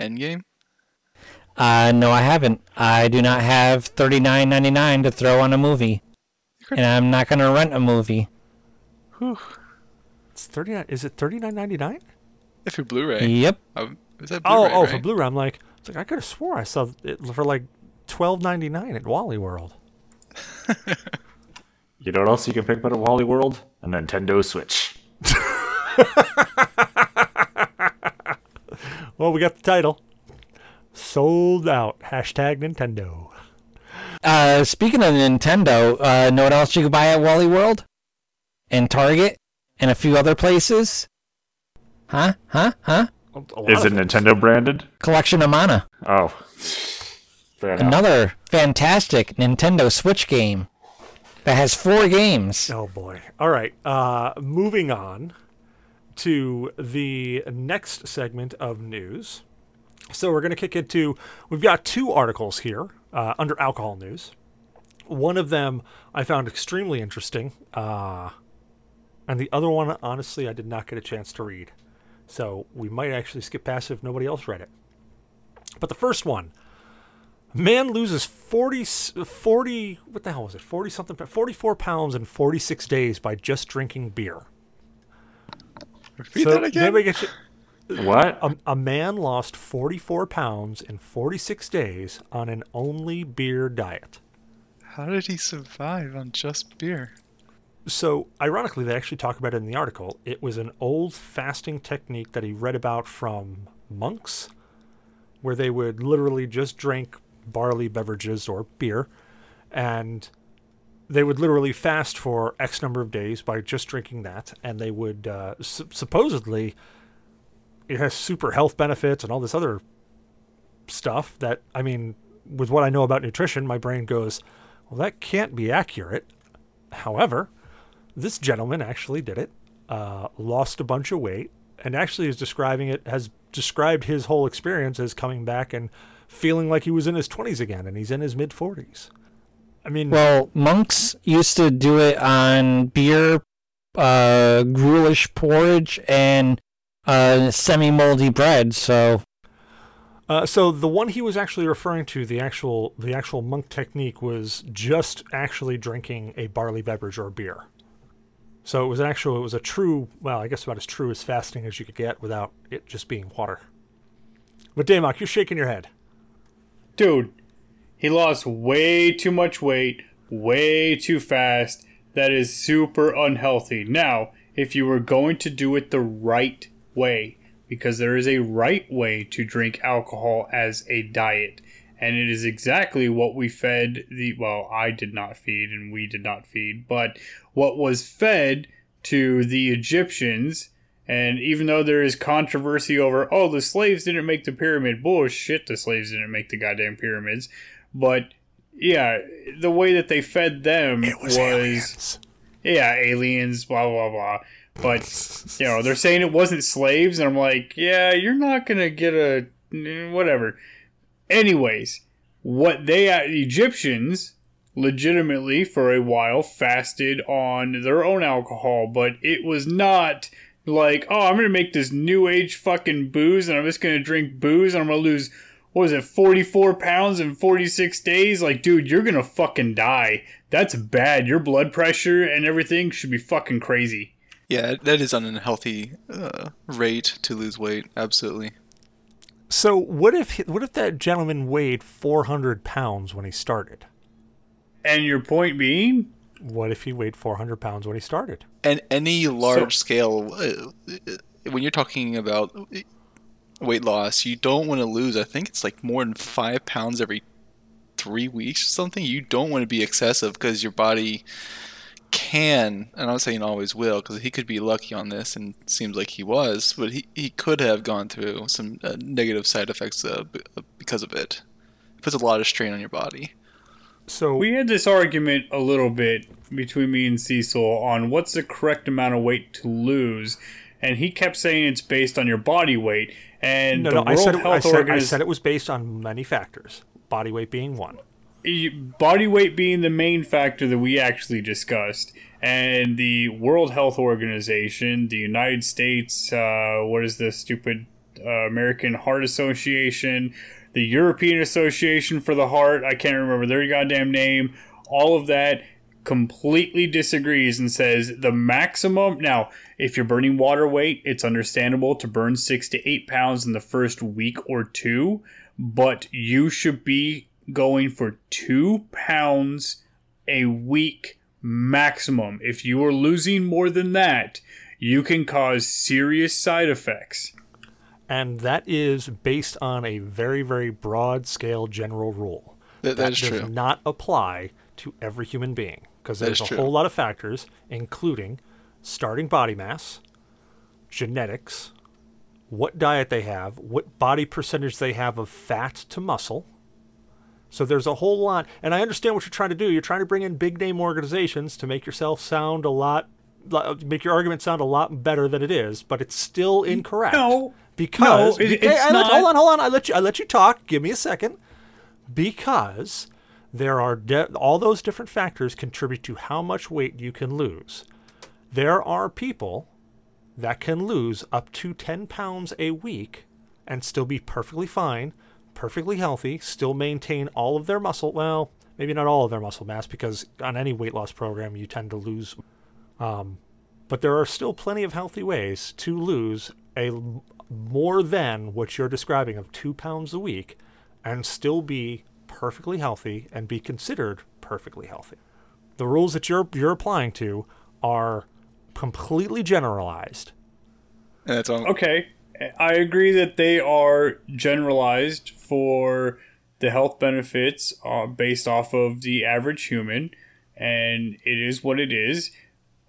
Endgame? Uh, no, I haven't. I do not have thirty nine ninety nine to throw on a movie, and I'm not gonna rent a movie. Whew. It's thirty nine. Is it thirty nine ninety nine? If you're Blu-ray, Yep. Um, is that Oh, Blu-ray, oh, right? for Blu-ray. I'm like, it's like I could have swore I saw it for like twelve ninety nine at Wally World. You know what else you can pick up at Wally World? A Nintendo Switch. Well, we got the title. Sold out. Hashtag Nintendo. Uh, speaking of Nintendo, uh, know what else you can buy at Wally World, and Target, and a few other places? Huh? Huh? Huh? Is it Nintendo branded? Collection of Mana. Oh. Fair. Another fantastic Nintendo Switch game that has four games. Oh boy. All right. Uh, moving on to the next segment of news. So we're going to kick into. We've got two articles here uh, under alcohol news. One of them I found extremely interesting, uh, and the other one, honestly, I did not get a chance to read. So we might actually skip past it if nobody else read it. But the first one Man loses 40, s- 40 what the hell was it? 40 something, 44 pounds in 46 days by just drinking beer. Repeat So, that again. get you- What? a, a man lost 44 pounds in 46 days on an only beer diet. How did he survive on just beer? So, ironically, they actually talk about it in the article. It was an old fasting technique that he read about from monks, where they would literally just drink barley beverages or beer, and they would literally fast for X number of days by just drinking that. And they would uh, su- supposedly, it has super health benefits and all this other stuff that, I mean, with what I know about nutrition, my brain goes, well, that can't be accurate. However, this gentleman actually did it, uh, lost a bunch of weight, and actually is describing it has described his whole experience as coming back and feeling like he was in his 20s again, and he's in his mid 40s. I mean, Well, monks used to do it on beer, uh, gruelish porridge, and uh, semi-moldy bread. So Uh, so the one he was actually referring to, the actual the actual monk technique, was just actually drinking a barley beverage or beer. So it was an actual, it was a true, well, I guess about as true as fasting as you could get without it just being water. But Damok, you're shaking your head. Dude, he lost way too much weight, way too fast. That is super unhealthy. Now, if you were going to do it the right way, because there is a right way to drink alcohol as a diet, and it is exactly what we fed the well, I did not feed and we did not feed, but what was fed to the Egyptians and even though there is controversy over, oh, the slaves didn't make the pyramid, bullshit, the slaves didn't make the goddamn pyramids. But yeah, the way that they fed them was, aliens. yeah, aliens, blah blah blah. But you know, they're saying it wasn't slaves, and I'm like, yeah, you're not gonna get a whatever. Anyways, what they the Egyptians legitimately for a while fasted on their own alcohol, but it was not like, oh, I'm gonna make this new age fucking booze and I'm just gonna drink booze and I'm gonna lose what was it, 44 pounds in 46 days? Like, dude, you're gonna fucking die. That's bad. Your blood pressure and everything should be fucking crazy. Yeah, that is an unhealthy uh, rate to lose weight. Absolutely. So what if what if that gentleman weighed 400 pounds when he started? And your point being? What if he weighed 400 pounds when he started? And any large so, scale, uh, when you're talking about weight loss, you don't want to lose. I think it's like more than five pounds every three weeks or something. You don't want to be excessive because your body can, and I'm not saying always will, because he could be lucky on this, and seems like he was, but he, he could have gone through some uh, negative side effects uh, uh, because of it. It puts a lot of strain on your body. So we had this argument a little bit between me and Cecil on what's the correct amount of weight to lose, and he kept saying it's based on your body weight. And no, no, I said, I, said, I said it was based on many factors, body weight being one body weight being the main factor that we actually discussed and the world health organization the united states uh, what is the stupid uh, american heart association the european association for the heart i can't remember their goddamn name all of that completely disagrees and says the maximum now if you're burning water weight it's understandable to burn six to eight pounds in the first week or two but you should be going for two pounds a week maximum. If you are losing more than that, you can cause serious side effects. And that is based on a very, very broad scale general rule. that, that, that does true. not apply to every human being because there's a true. whole lot of factors, including starting body mass, genetics, what diet they have, what body percentage they have of fat to muscle so there's a whole lot, and I understand what you're trying to do. You're trying to bring in big name organizations to make yourself sound a lot, make your argument sound a lot better than it is, but it's still incorrect. No, because no, it, it's not. Let, hold on, hold on. I let you. I let you talk. Give me a second. Because there are de- all those different factors contribute to how much weight you can lose. There are people that can lose up to 10 pounds a week and still be perfectly fine perfectly healthy, still maintain all of their muscle. Well, maybe not all of their muscle mass because on any weight loss program you tend to lose. Um, but there are still plenty of healthy ways to lose a more than what you're describing of two pounds a week and still be perfectly healthy and be considered perfectly healthy. The rules that you're you're applying to are completely generalized. And that's all. Okay. I agree that they are generalized for the health benefits uh, based off of the average human, and it is what it is.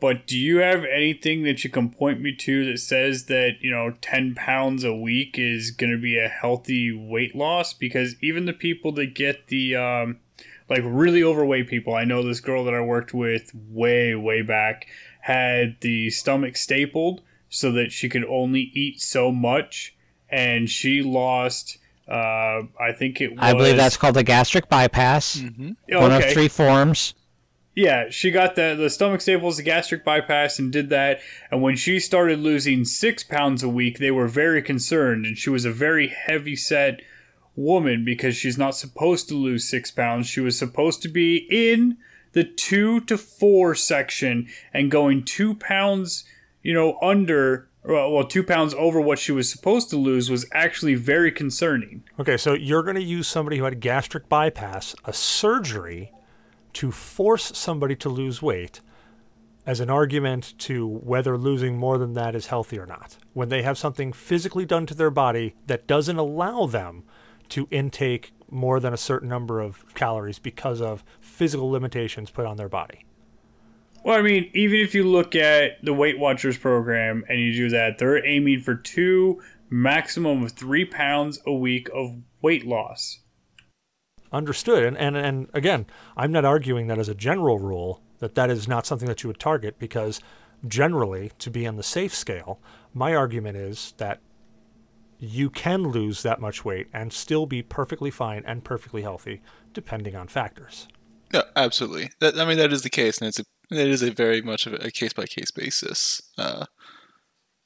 But do you have anything that you can point me to that says that, you know, 10 pounds a week is going to be a healthy weight loss? Because even the people that get the, um, like, really overweight people, I know this girl that I worked with way, way back had the stomach stapled so that she could only eat so much, and she lost. Uh, I think it. Was, I believe that's called a gastric bypass. Mm-hmm. One of three forms. Yeah, she got the the stomach staples, the gastric bypass, and did that. And when she started losing six pounds a week, they were very concerned, and she was a very heavy set woman because she's not supposed to lose six pounds. She was supposed to be in the two to four section and going two pounds you know, under well, two pounds over what she was supposed to lose was actually very concerning. Okay, so you're going to use somebody who had gastric bypass, a surgery, to force somebody to lose weight as an argument to whether losing more than that is healthy or not. When they have something physically done to their body that doesn't allow them to intake more than a certain number of calories because of physical limitations put on their body. Well, I mean, even if you look at the Weight Watchers program and you do that, they're aiming for two, maximum of three pounds a week of weight loss. Understood. And, and, and again, I'm not arguing that as a general rule that that is not something that you would target because generally to be on the safe scale. My argument is that you can lose that much weight and still be perfectly fine and perfectly healthy, depending on factors. No, absolutely. That, I mean, that is the case, and it's a, it is a very much of a case by case basis. Uh,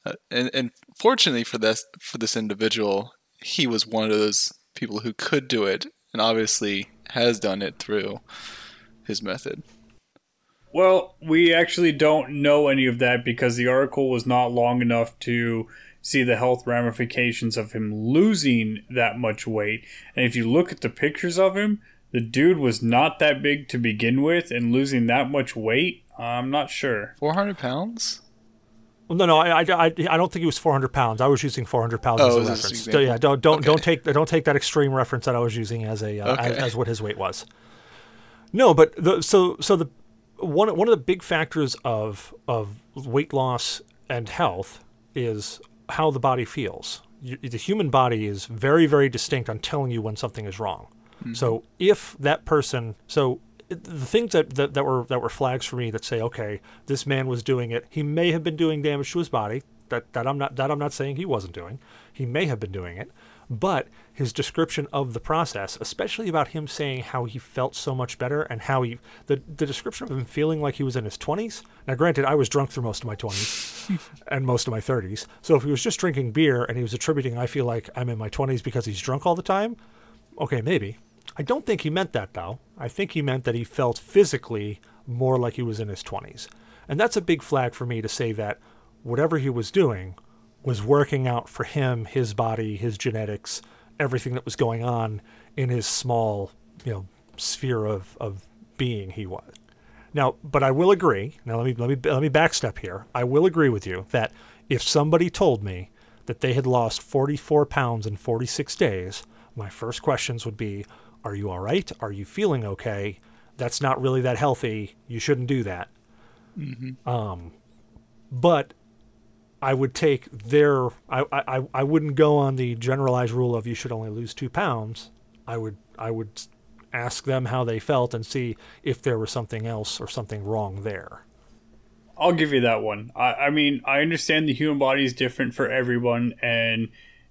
uh, and, and fortunately for this for this individual, he was one of those people who could do it, and obviously has done it through his method. Well, we actually don't know any of that because the article was not long enough to see the health ramifications of him losing that much weight. And if you look at the pictures of him, the dude was not that big to begin with, and losing that much weight, I'm not sure. 400 pounds? No, no, I, I, I, don't think he was 400 pounds. I was using 400 pounds Oh, as a as reference. So, yeah, don't don't don't take don't take that extreme reference that I was using as a uh, as, Okay. as what his weight was. No, but the, so so the one one of the big factors of of weight loss and health is how the body feels. You, the human body is very very distinct on telling you when something is wrong. So if that person, so the things that, that, that were that were flags for me that say, okay, this man was doing it. He may have been doing damage to his body. That that I'm not that I'm not saying he wasn't doing. He may have been doing it, but his description of the process, especially about him saying how he felt so much better and how he the the description of him feeling like he was in his 20s. Now, granted, I was drunk through most of my 20s and most of my 30s. So if he was just drinking beer and he was attributing, I feel like I'm in my 20s because he's drunk all the time. Okay, maybe. I don't think he meant that though. I think he meant that he felt physically more like he was in his 20s. And that's a big flag for me to say that whatever he was doing was working out for him, his body, his genetics, everything that was going on in his small, you know, sphere of, of being he was. Now, but I will agree. Now let me let me let me backstep here. I will agree with you that if somebody told me that they had lost 44 pounds in 46 days, my first questions would be, "Are you all right? Are you feeling okay? That's not really that healthy. You shouldn't do that." Um, but I would take their. I, I I wouldn't go on the generalized rule of you should only lose two pounds. I would I would ask them how they felt and see if there was something else or something wrong there. I'll give you that one. I, I mean, I understand the human body is different for everyone and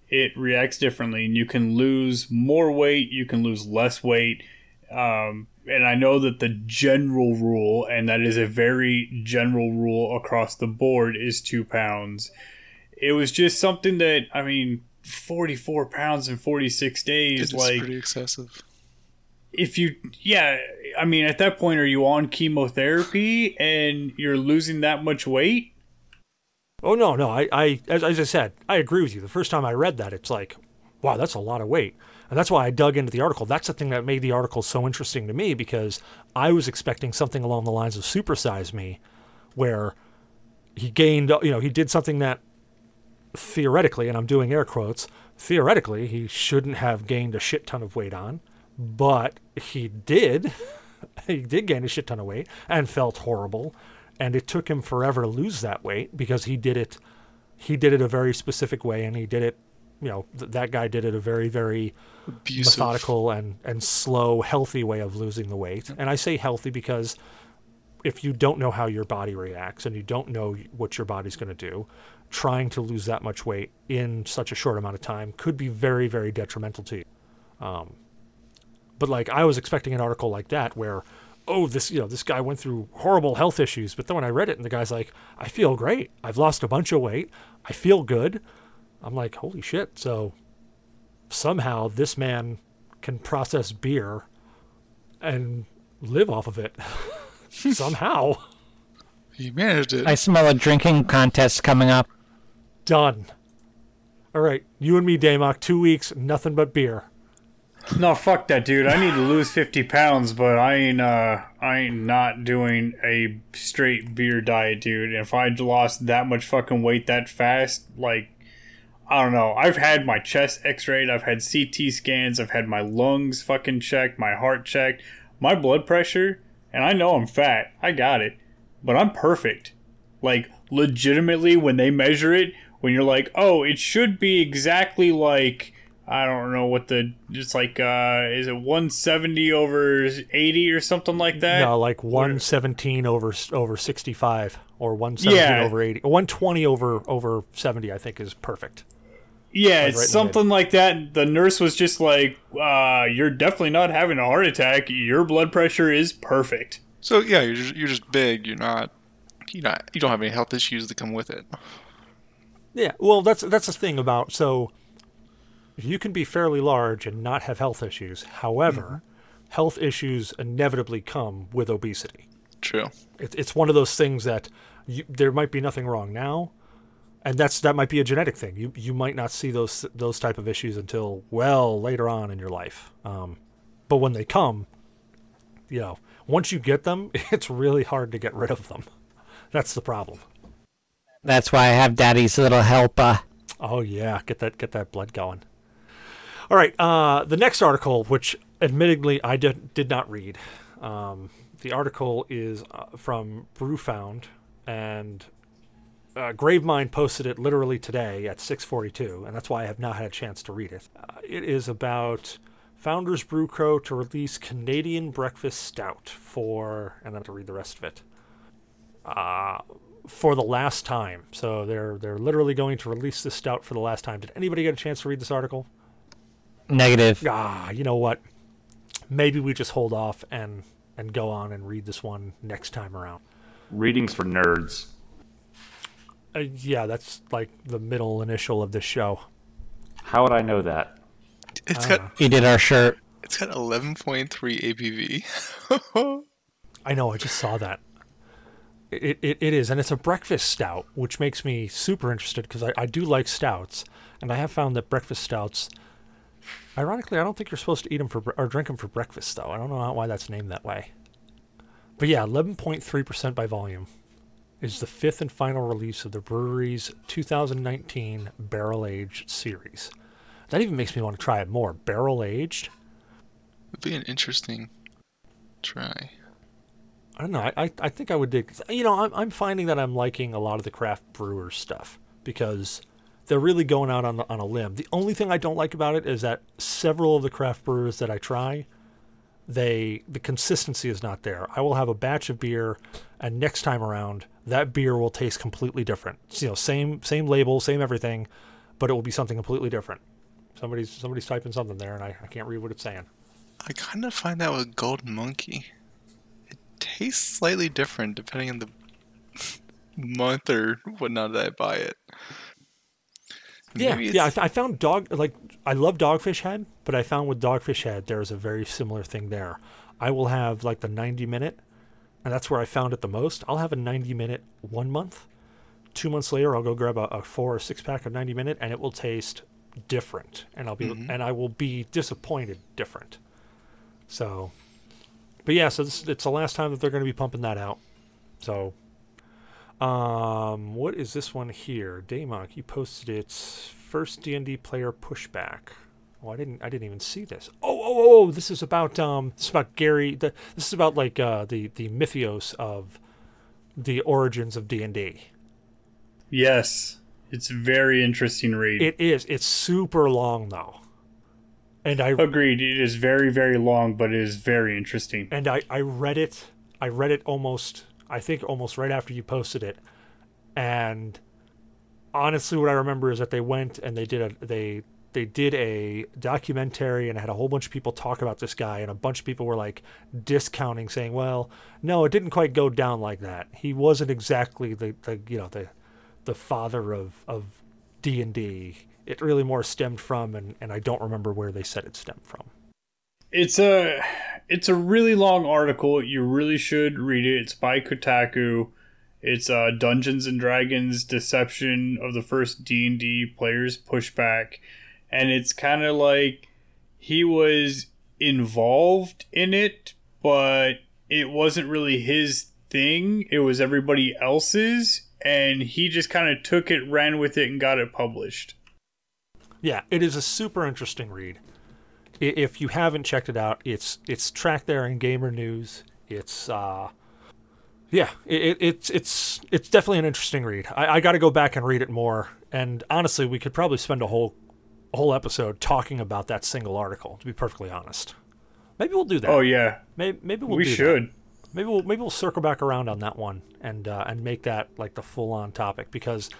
it reacts differently. And you can lose more weight, you can lose less weight. Um, and I know that the general rule, and that is a very general rule across the board, is two pounds. It was just something that, I mean, 44 pounds in 46 days, It's like pretty excessive. if you yeah i mean at that point are you on chemotherapy and you're losing that much weight Oh no, no, I, I as, as I said, I agree with you. The first time I read that, it's like, wow, that's a lot of weight, and that's why I dug into the article. That's the thing that made the article so interesting to me because I was expecting something along the lines of Supersize Me, where he gained, you know, he did something that theoretically, and I'm doing air quotes, theoretically, he shouldn't have gained a shit ton of weight on, but he did. he did gain a shit ton of weight and felt horrible, and it took him forever to lose that weight because he did it. He did it a very specific way, and he did it. You know, th- that guy did it a very, very Abusive. methodical and and slow, healthy way of losing the weight. And I say healthy because if you don't know how your body reacts and you don't know what your body's going to do, trying to lose that much weight in such a short amount of time could be very, very detrimental to you. Um, but like I was expecting an article like that where, oh, this you know this guy went through horrible health issues, but then when I read it and the guy's like, I feel great, I've lost a bunch of weight, I feel good. I'm like, holy shit! So somehow this man can process beer and live off of it. somehow He managed it. I smell a drinking contest coming up. done. All right, you and me, Damok, two weeks, nothing but beer. No fuck that dude i need to lose 50 pounds but i ain't uh i ain't not doing a straight beer diet dude if i lost that much fucking weight that fast like I don't know. I've had my chest x-rayed, I've had CT scans, I've had my lungs fucking checked, my heart checked, my blood pressure, and I know I'm fat. I got it. But I'm perfect. Like legitimately when they measure it, when you're like, "Oh, it should be exactly like I don't know what the just like uh is it 170 over 80 or something like that? No, like 117 over over 65 or 117 Yeah. over 80. 120 over over 70 I think is perfect. Yeah, Like it's right in the something like that. The nurse was just like, uh, "You're definitely not having a heart attack. Your blood pressure is perfect." So yeah, you're just, you're just big. You're not. You not. You don't have any health issues that come with it. Yeah, well that's that's the thing about so you can be fairly large and not have health issues. However, health issues inevitably come with obesity. True. It, it's one of those things that you, there might be nothing wrong now, and that's that might be a genetic thing. You you might not see those those type of issues until well later on in your life. Um, but when they come, you know, once you get them, it's really hard to get rid of them. That's the problem. That's why I have Daddy's little helper. Oh yeah, get that get that blood going. All right, uh, the next article, which admittedly I did did not read. Um, the article is uh, from Brewbound, and uh, Gravemind posted it literally today at 6:42, and that's why I have not had a chance to read it. Uh, it is about Founders Brew Co. to release Canadian Breakfast Stout for, and have to read the rest of it. Uh, for the last time. So they're they're literally going to release this stout for the last time. Did anybody get a chance to read this article? Negative. Ah, you know what? Maybe we just hold off and and go on and read this one next time around. Readings for nerds. Uh, yeah, that's like the middle initial of this show. How would I know that? It's got He did our shirt. it's got 11.3 ABV. I know, I just saw that. It, it, it is, and it's a breakfast stout, which makes me super interested because I, I do like stouts, and I have found that breakfast stouts. Ironically, I don't think you're supposed to eat them for or drink them for breakfast, though. I don't know how- why that's named that way. But yeah, 11.3% by volume is the fifth and final release of the brewery's 2019 barrel aged series. That even makes me want to try it more. Barrel aged? It'd be an interesting try. I don't know. I, I, I think I would dig. You know, I'm, I'm finding that I'm liking a lot of the craft brewers stuff because they're really going out on, on a limb. The only thing I don't like about it is that several of the craft brewers that I try, they the consistency is not there. I will have a batch of beer, and next time around, that beer will taste completely different. You know, same same label, same everything, but it will be something completely different. Somebody's somebody's typing something there, and I, I can't read what it's saying. I kind of find that with Golden Monkey. It tastes slightly different depending on the month or whatnot that I buy it. Yeah, yeah. I, I found dog like I love Dogfish Head, but I found with Dogfish Head there's a very similar thing there. I will have like the 90 minute, and that's where I found it the most. I'll have a 90 minute one month. Two months later, I'll go grab a, a four or six pack of 90 minute, and it will taste different, and I'll be mm-hmm. and I will be disappointed different. So, but yeah, so this, it's the last time that they're going to be pumping that out. So um, what is this one here? Damok, you posted its first D and D player pushback. Oh, I didn't. I didn't even see this. Oh, oh, oh! oh, This is about um. This is about Gary. The, this is about like uh the the mythos of the origins of D and D. Yes, it's very interesting read. It is. It's super long though, and I Agreed. It is very very long, but it is very interesting. and I, I read it I read it almost I think almost right after you posted it. And honestly what I remember is that they went and they did a they they did a documentary and had a whole bunch of people talk about this guy. And a bunch of people were like discounting saying well no it didn't quite go down like that. He wasn't exactly the, the you know the the father of of D&D it really more stemmed from and, and I don't remember where they said it stemmed from It's a it's a really long article. You really should read it. It's by Kotaku. It's uh, Dungeons and Dragons deception of the first D and D players pushback, and it's kind of like he was involved in it, but it wasn't really his thing. It was everybody else's, and he just kind of took it, ran with it, and got it published. Yeah, it is a super interesting read. If you haven't checked it out, it's it's tracked there in Gamer News. It's uh, yeah, it, it, it's it's it's definitely an interesting read. I, I got to go back and read it more. And honestly, we could probably spend a whole whole episode talking about that single article. To be perfectly honest, maybe we'll do that. Oh yeah, maybe maybe we'll we do that. should. Maybe we'll maybe we'll circle back around on that one and uh, and make that like the full on topic because,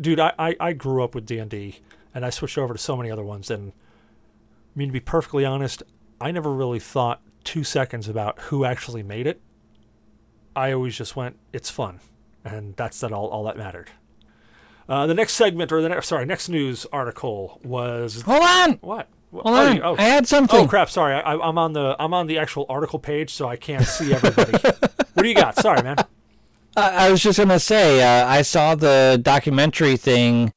dude, I, I, I grew up with D and D and I switched over to so many other ones and I mean to be perfectly honest, I never really thought two seconds about who actually made it. I always just went, it's fun, and that's that all all that mattered. Uh, the next segment or the next sorry next news article was Hold on. what? Hold oh, on. oh. I had something. Oh crap! Sorry, I, I'm on the I'm on the actual article page, so I can't see everybody. what do you got? Sorry, man. I I was just gonna say, uh, I saw the documentary thing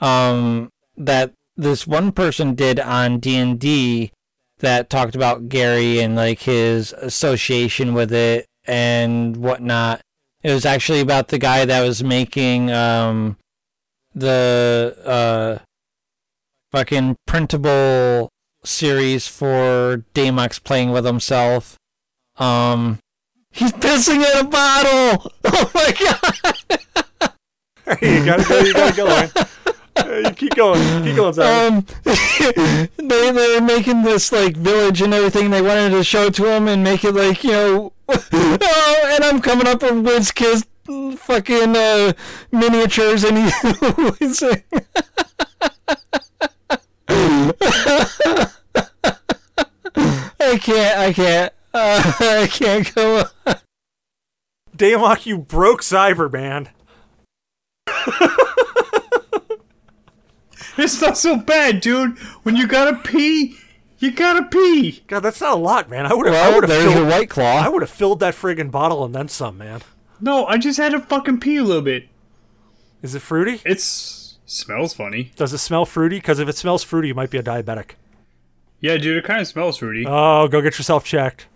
um, that this one person did on D and D that talked about Gary and like his association with it and whatnot. It was actually about the guy that was making um, the uh, fucking printable series for Damok's playing with himself. Um, He's pissing in a bottle. Oh my god. you gotta go. You gotta go. You keep going. Keep going. Um, they they were making this like village and everything. They wanted to show it to him and make it like you know. oh, and I'm coming up with Wiz fucking uh, miniatures, and he I can't. I can't. Uh, I can't go. on. Damok, you broke Cyberman. It's not so bad, dude. When you gotta pee, you gotta pee. God, that's not a lot, man. I would have. I Well, would have there's your filled. white claw. I would have filled that friggin' bottle and then some, man. No, I just had to fucking pee a little bit. Is it fruity? It's smells funny. Does it smell fruity? Because if it smells fruity, you might be a diabetic. Yeah, dude, it kind of smells fruity. Oh, go get yourself checked.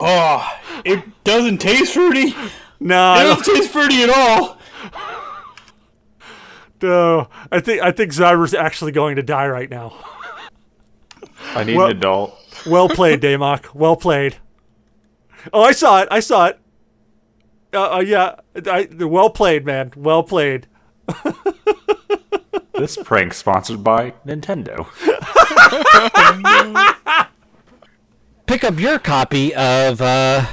oh, it doesn't taste fruity. No, I It don't. doesn't taste fruity at all. No, I think I think Zyber's actually going to die right now. I need Well- an adult. Well played, Damok. Well played. Oh, I saw it. I saw it. Uh, uh, yeah, I, well played, man. Well played. This prank sponsored by Nintendo. Pick up your copy of uh,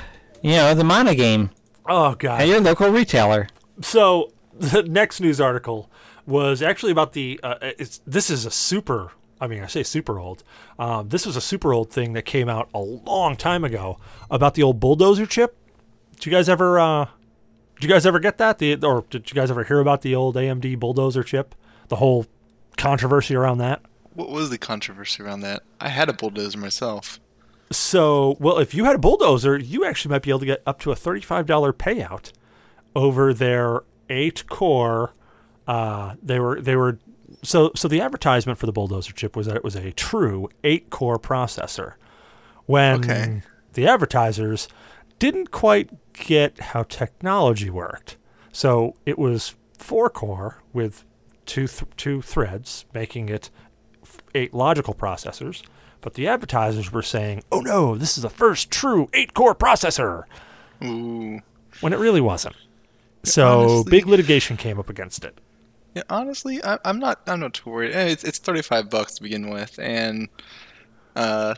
you know, the Mana game Oh god. at your local retailer. So the next news article was actually about the. Uh, it's this is a super. I mean, I say super old. Um, this was a super old thing that came out a long time ago about the old bulldozer chip. Did you guys ever? Uh, did you guys ever get that? The or did you guys ever hear about the old AMD bulldozer chip? The whole controversy around that. What was the controversy around that? I had a bulldozer myself. So, well, if you had a bulldozer, you actually might be able to get up to a thirty-five dollar payout over their eight-core. Uh, they were they were so so the advertisement for the bulldozer chip was that it was a true eight-core processor. When Okay. the advertisers didn't quite get how technology worked, so it was four-core with two th- two threads, making it eight logical processors, but the advertisers were saying, "Oh no, this is the first true eight-core processor," Ooh. when it really wasn't. So honestly- big litigation came up against it. Yeah, honestly, I, I'm not. I'm not too worried. Eh, It's it's 35 bucks to begin with, and uh,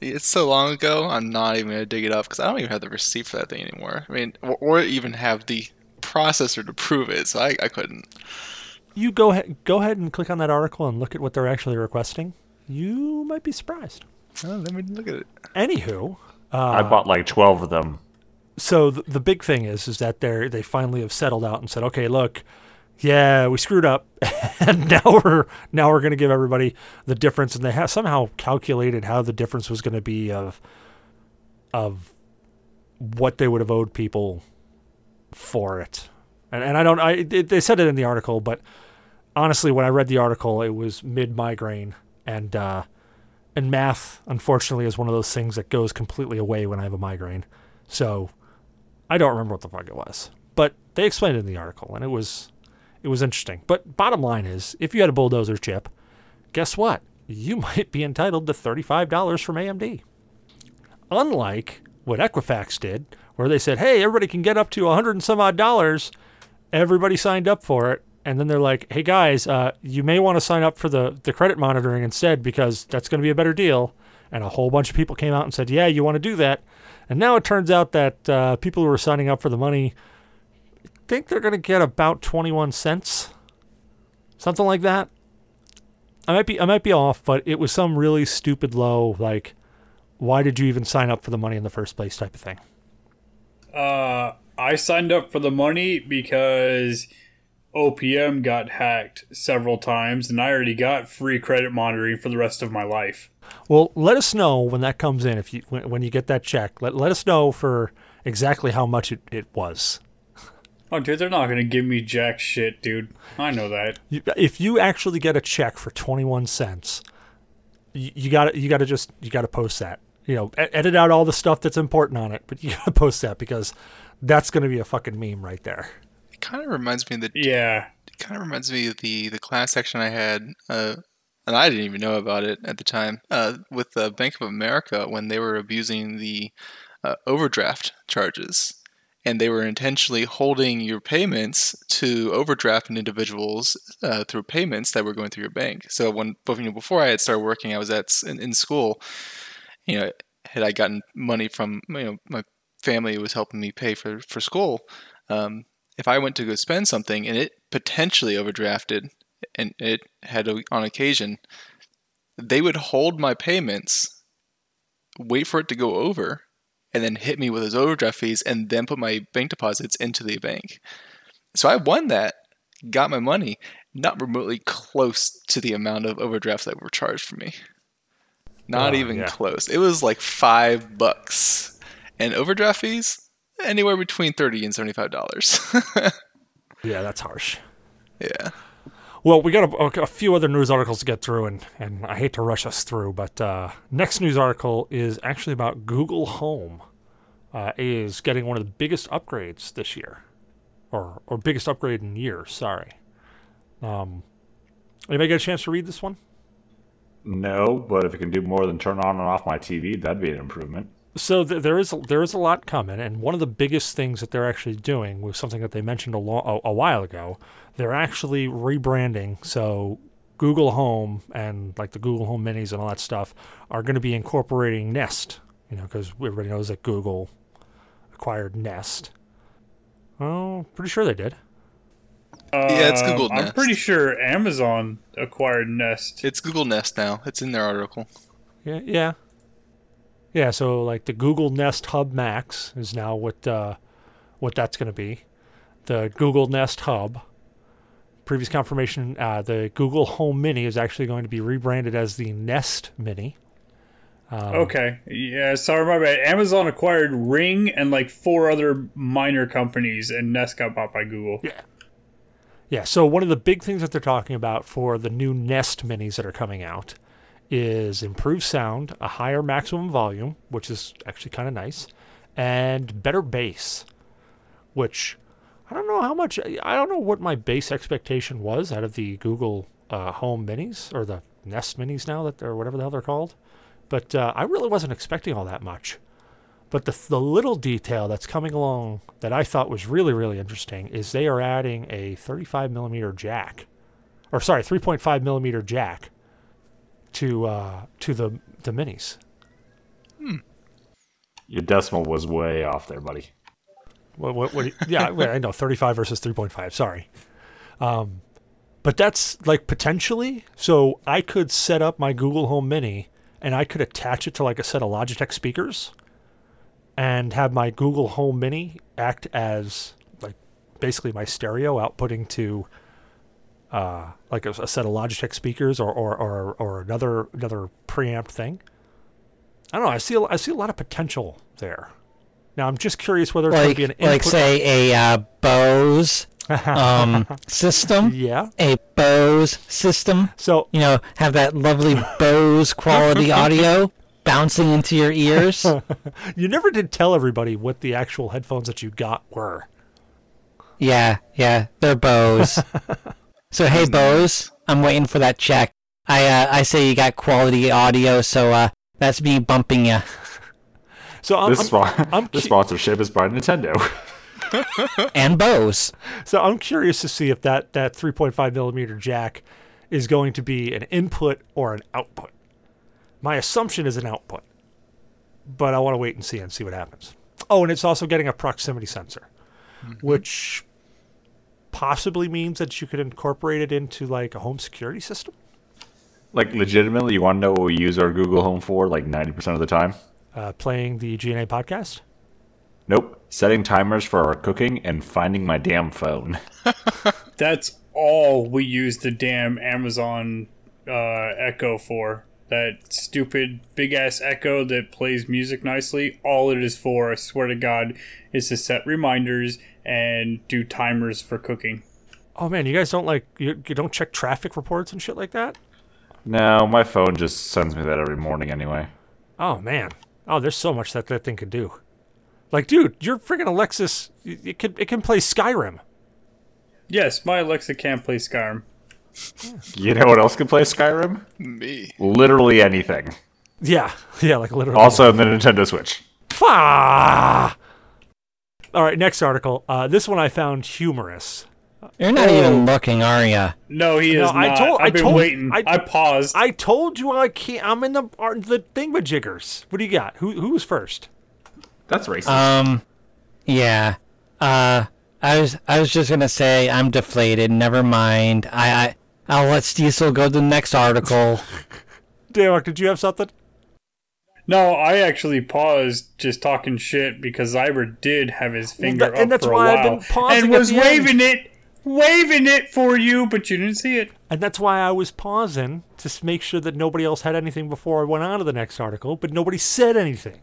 it's so long ago. I'm not even gonna dig it up because I don't even have the receipt for that thing anymore. I mean, or, or even have the processor to prove it. So I, I couldn't. You go ahead, go ahead and click on that article and look at what they're actually requesting. You might be surprised. Oh, let me look at it. Anywho, I bought like 12 of them. so the, the big thing is is that they they finally have settled out and said, okay, look, yeah, we screwed up, and now we're now we're going to give everybody the difference, and they have somehow calculated how the difference was going to be of of what they would have owed people for it, and and I don't I it, they said it in the article, but honestly, when I read the article, it was mid migraine and. uh and math, unfortunately, is one of those things that goes completely away when I have a migraine. So I don't remember what the fuck it was, but they explained it in the article, and it was it was interesting. But bottom line is, if you had a bulldozer chip, guess what? You might be entitled to thirty-five dollars from AMD. Unlike what Equifax did, where they said, "Hey, everybody can get up to a hundred and some odd dollars." Everybody signed up for it, and then they're like, "Hey guys, uh, you may want to sign up for the the credit monitoring instead because that's going to be a better deal." And a whole bunch of people came out and said, "Yeah, you want to do that." And now it turns out that uh, people who are signing up for the money think they're going to get about 21 cents, something like that. I might be I might be off, but it was some really stupid low like why did you even sign up for the money in the first place type of thing. Uh, I signed up for the money because OPM got hacked several times, and I already got free credit monitoring for the rest of my life. Well, let us know when that comes in if you when, when you get that check. Let let us know for exactly how much it, it was. Oh, dude, they're not gonna give me jack shit, dude. I know that. If you actually get a check for 21 cents, you, you got to you got to just you got to post that. You know, edit out all the stuff that's important on it, but you got to post that because that's going to be a fucking meme right there. It kind of reminds me of the Yeah. it kind of reminds me of the the class action I had, uh, and I didn't even know about it at the time. Uh, with the Bank of America when they were abusing the uh, overdraft charges, and they were intentionally holding your payments to overdrafting individuals uh, through payments that were going through your bank. So when you know, before I had started working, I was at in, in school. You know, had I gotten money from you know my family was helping me pay for for school. Um, if I went to go spend something and it potentially overdrafted and it had a, on occasion, they would hold my payments, wait for it to go over, and then hit me with those overdraft fees and then put my bank deposits into the bank. So I won that, got my money, not remotely close to the amount of overdrafts that were charged for me. Not Oh, even yeah. close. It was like five bucks. And overdraft fees? Anywhere between thirty and seventy-five dollars. Yeah, that's harsh. yeah. Well, we got a, a few other news articles to get through, and, and I hate to rush us through, but uh, next news article is actually about Google Home uh, is getting one of the biggest upgrades this year, or or biggest upgrade in years. Sorry. Um, anybody get a chance to read this one? No, but if it can do more than turn on and off my TV, that'd be an improvement. So th- there is there is a lot coming, and one of the biggest things that they're actually doing was something that they mentioned a, lo- a, a while ago. They're actually rebranding. So Google Home and like the Google Home Minis and all that stuff are going to be incorporating Nest. You know, because everybody knows that Google acquired Nest. Oh, pretty sure they did. Yeah, it's Um, Google I'm Nest. pretty sure Amazon acquired Nest. It's Google Nest now. It's in their article. Yeah, yeah, yeah. So like the Google Nest Hub Max is now what uh, what that's going to be. The Google Nest Hub. Previous confirmation: uh, the Google Home Mini is actually going to be rebranded as the Nest Mini. Um, Okay. Yeah, sorry, my bad. Amazon acquired Ring and like four other minor companies, and Nest got bought by Google. Yeah. Yeah. So one of the big things that they're talking about for the new Nest Minis that are coming out is improved sound, a higher maximum volume, which is actually kind of nice, and better bass, which I don't know how much. I don't know what my bass expectation was out of the Google uh, Home Minis or the Nest Minis now that or whatever the hell they're called, but uh, I really wasn't expecting all that much. But the, the little detail that's coming along that I thought was really, really interesting is they are adding a 35 millimeter jack, or sorry, 3.5 millimeter jack to uh, to the the minis. Your decimal was way off there, buddy. What, what, what you- yeah, wait, I know 35 versus 3.5. Sorry. Um, but that's like potentially. So I could set up my Google Home Mini and I could attach it to like a set of Logitech speakers and have my Google Home Mini act as like basically my stereo outputting to uh, like a, a set of Logitech speakers or, or, or, or another another preamp thing. I don't know. I see a, I see a lot of potential there. Now I'm just curious whether it's Like, be an like say a uh, Bose um, system, yeah. a Bose system. So You know, have that lovely Bose quality audio bouncing into your ears. you never did tell everybody what the actual headphones that you got were. Yeah, yeah, they're Bose. So hey, Bose, I'm waiting for that check. I uh, I say you got quality audio, so uh, that's me bumping you. So I'm, This, I'm- spon- I'm this cu- sponsorship is by Nintendo. and Bose. So I'm curious to see if that that 3.5 millimeter jack is going to be an input or an output. My assumption is an output, but I want to wait and see and see what happens. Oh, and it's also getting a proximity sensor, which possibly means that you could incorporate it into like a home security system. Like, legitimately, you want to know what we use our Google Home for like 90% of the time? Uh, playing the GNA podcast. Nope. Setting timers for our cooking and finding my damn phone. That's all we use the damn Amazon uh, Echo for. That stupid big ass Echo that plays music nicely. All it is for, I swear to God, is to set reminders and do timers for cooking. Oh man, you guys don't like you, you don't check traffic reports and shit like that? No, my phone just sends me that every morning anyway. Oh man. Oh, there's so much that that thing can do. Like, dude, your freaking Alexis, it it can it can play Skyrim. Yes, my Alexa can play Skyrim. You know what else can play Skyrim? Me. Literally anything. Yeah, yeah, like literally. Also, the Nintendo Switch. Fah! All right, next article. Uh, this one I found humorous. You're not Oh. even looking, are you? No, he No, is I not. told- I I've been told- waiting. I- I, paused. I told you I can't. I'm in the art the thingamajiggers. What do you got? Who who was first? That's racist. Um, yeah. Uh, I was I was just gonna say I'm deflated. Never mind. I I I'll let Diesel go to the next article. Darek, did you have something? No, I actually paused just talking shit because Zyber did have his finger that- and up that's for a why I've while been pausing and at was the end. waving it, waving it for you, but you didn't see it. And that's why I was pausing to make sure that nobody else had anything before I went on to the next article, but nobody said anything.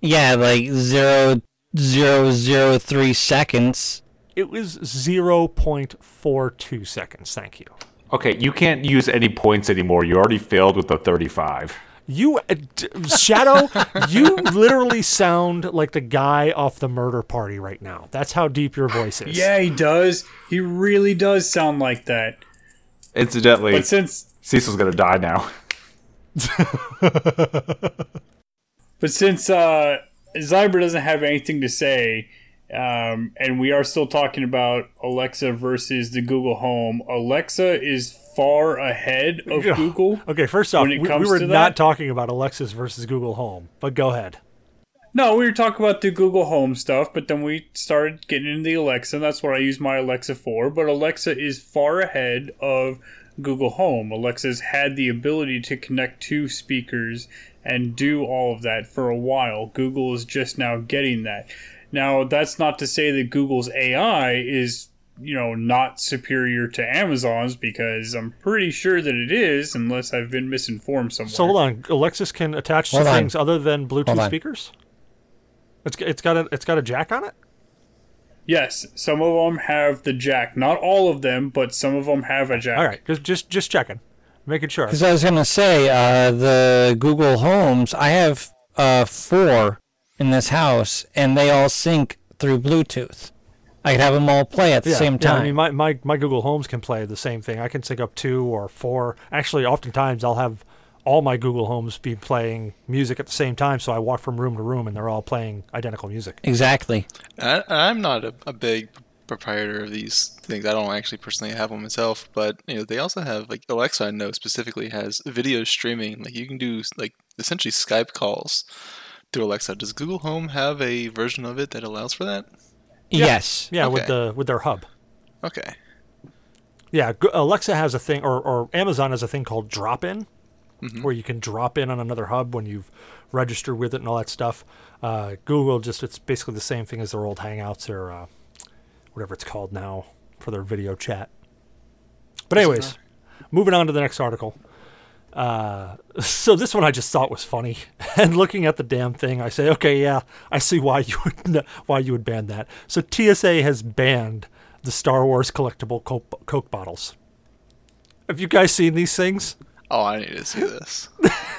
Yeah, like zero zero zero three seconds. It was 0.42 seconds. Thank you. okay, you can't use any points anymore. You already failed with the 35. You, uh, d- Shadow, you literally sound like the guy off the murder party right now. That's how deep your voice is. Yeah, he does. He really does sound like that. Incidentally, But since Cecil's gonna die now. But since uh, Zyber doesn't have anything to say, um, and we are still talking about Alexa versus the Google Home, Alexa is far ahead of Yeah. Google. Okay, first off, we, we were not talking about Alexis versus Google Home, but go ahead. No, we were talking about the Google Home stuff, but then we started getting into the Alexa, and that's what I use my Alexa for. But Alexa is far ahead of Google Home. Alexa's had the ability to connect to speakers and do all of that for a while. Google is just now getting that. Now, that's not to say that Google's AI is, you know, not superior to Amazon's because I'm pretty sure that it is, unless I've been misinformed somewhere. So hold on, Alexis can attach to on. things other than Bluetooth speakers. It's it's got a it's got a jack on it. Yes, some of them have the jack. Not all of them, but some of them have a jack. All right, just just just checking, making sure. Because I was gonna say, uh, the Google Homes. I have uh four in this house, and they all sync through Bluetooth. I could have them all play at the Yeah, same yeah, time. I mean, my, my, my Google Homes can play the same thing. I can sync up two or four. Actually, oftentimes I'll have all my Google Homes be playing music at the same time, so I walk from room to room and they're all playing identical music. exactly. I, I'm not a, a big proprietor of these things. I don't actually personally have one myself, but you know they also have like Alexa. I know specifically has video streaming. Like you can do like essentially Skype calls through Alexa. Does Google Home have a version of it that allows for that? Yes. Yeah, with the with their hub. Okay. Yeah, Alexa has a thing, or, or Amazon has a thing called drop in, where you can drop in on another hub when you've registered with it and all that stuff. Uh, Google just, it's basically the same thing as their old Hangouts or uh, whatever it's called now for their video chat. But, anyways, moving on to the next article. Uh, so this one I just thought was funny, and looking at the damn thing, I say, okay, yeah, I see why you would why you would ban that. So TSA has banned the Star Wars collectible Coke, Coke bottles. Have you guys seen these things? Oh, I need to see this.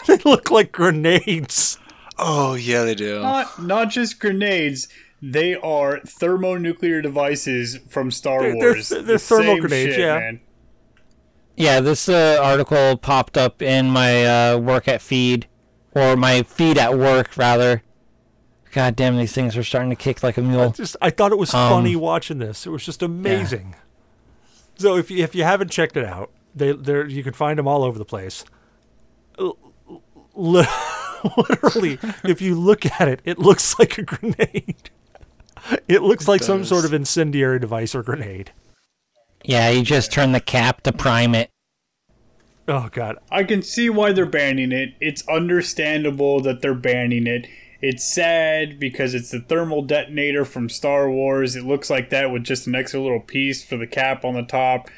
They look like grenades. oh yeah, they do. Not not just grenades. They are thermonuclear devices from Star They're- they're- Wars. they're The thermal grenades, shit, yeah. Man. Yeah, this uh, article popped up in my uh, work at feed, or my feed at work rather, God damn, these things are starting to kick like a mule. I Just I thought it was Um, funny watching this. It was just amazing. So if you, if you haven't checked it out, they there you can find them all over the place. L- Literally, if you look at it, it looks like a grenade. It looks like some sort of incendiary device or grenade. Yeah, you just turn the cap to prime it. Oh god. I can see why they're banning it. It's understandable that they're banning it. It's sad because it's the thermal detonator from Star Wars. It looks like that with just an extra little piece for the cap on the top.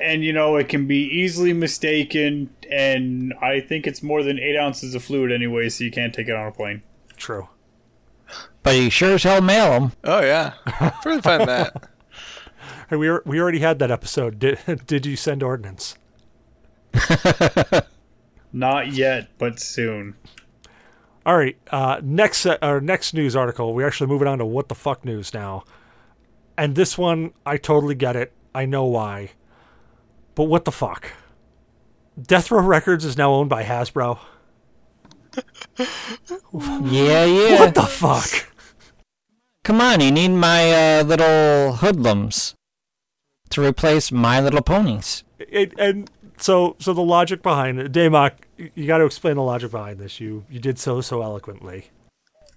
And you know, it can be easily mistaken, and I think it's more than eight ounces of fluid anyway, so you can't take it on a plane. True. But you sure as hell mail them. Oh yeah, where did I find that? Hey, we are, we already had that episode. Did did you send ordnance? Not yet, but soon. All right. Uh, next, uh, our next news article. We're actually moving on to what the fuck news now, and this one I totally get it. I know why, but what the fuck? Death Row Records is now owned by Hasbro. Yeah, yeah. What the fuck? Come on, you need my uh, little hoodlums to replace My Little Ponies. It, and so, so the logic behind it, Damok, you got to explain the logic behind this. You you did so so eloquently.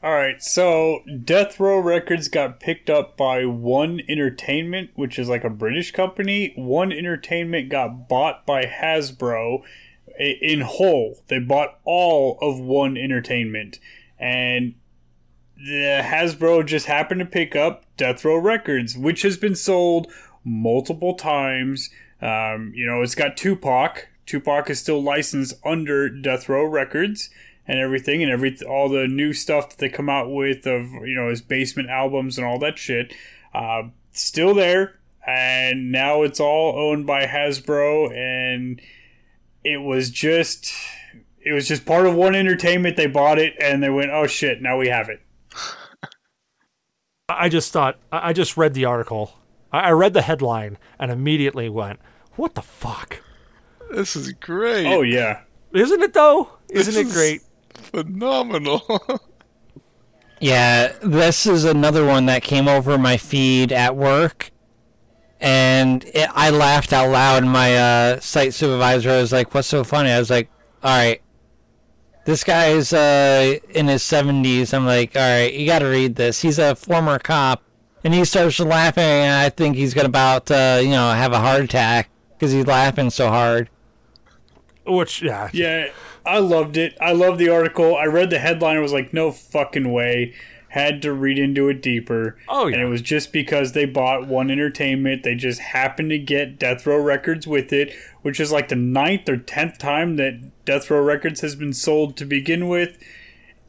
All right, so Death Row Records got picked up by One Entertainment, which is like a British company. One Entertainment got bought by Hasbro in whole. They bought all of One Entertainment, and the Hasbro just happened to pick up Death Row Records, which has been sold multiple times. Um, you know, it's got Tupac. Tupac is still licensed under Death Row Records and everything, and every all the new stuff that they come out with of you know his basement albums and all that shit. Uh, still there, and now it's all owned by Hasbro, and it was just it was just part of one entertainment. They bought it, and they went, oh shit, now we have it. I just thought I just read the article. I I read the headline and immediately went, "What the fuck?" This is great. Oh yeah. Isn't it though? Isn't it great? phenomenal. Yeah, this is another one that came over my feed at work, and it, I laughed out loud. My uh, site supervisor was like, "What's so funny?" I was like, "All right, this guy's uh, in his 70s." I'm like, "All right, you got to read this." He's a former cop, and he starts laughing, and I think he's gonna about uh, you know have a heart attack because he's laughing so hard. Which yeah, Yeah, I loved it. I loved the article. I read the headline. I was like, no fucking way. Had to read into it deeper. Oh, yeah, And it was just because they bought One Entertainment. They just happened to get Death Row Records with it, which is like the ninth or tenth time that Death Row Records has been sold to begin with.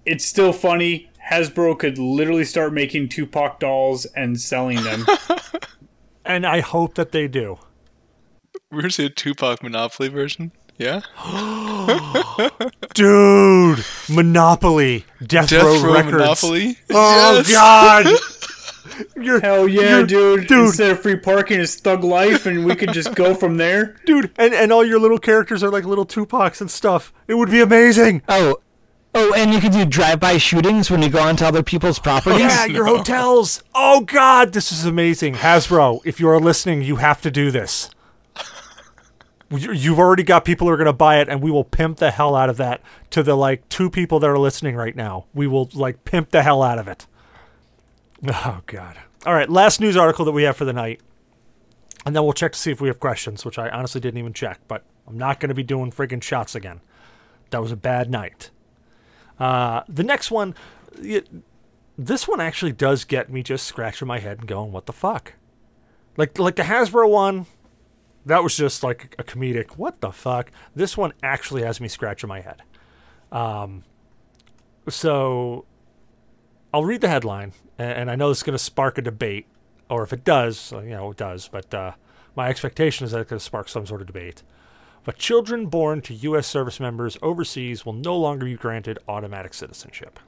It's still funny. Hasbro could literally start making Tupac dolls and selling them. and I hope that they do. We're gonna see a Tupac Monopoly version. Yeah. Dude, Monopoly, Death, Death Row, Row Records. Monopoly. Oh Yes! God! You're, Hell yeah, you're- dude. dude. Instead of free parking, it's Thug Life, and we could just go from there. dude, and, and all your little characters are like little Tupacs and stuff. It would be amazing. Oh, oh, and you can do drive-by shootings when you go onto other people's properties. Yeah, your hotels. Oh God, this is amazing. Hasbro, if you are listening, you have to do this. You- You've already got people who are going to buy it, and we will pimp the hell out of that to the like two people that are listening right now. We will like pimp the hell out of it. Oh God. All right, last news article that we have for the night, and then we'll check to see if we have questions, which I honestly didn't even check. But I'm not going to be doing friggin' shots again. That was a bad night. Uh, the next one, it, this one actually does get me just scratching my head and going, "What the fuck?" Like like the Hasbro one, that was just like a comedic. What the fuck? This one actually has me scratching my head. Um, so I'll read the headline, and, and I know this is going to spark a debate, or if it does, you know, it does. But uh, my expectation is that it's going to spark some sort of debate. But children born to U.S. service members overseas will no longer be granted automatic citizenship.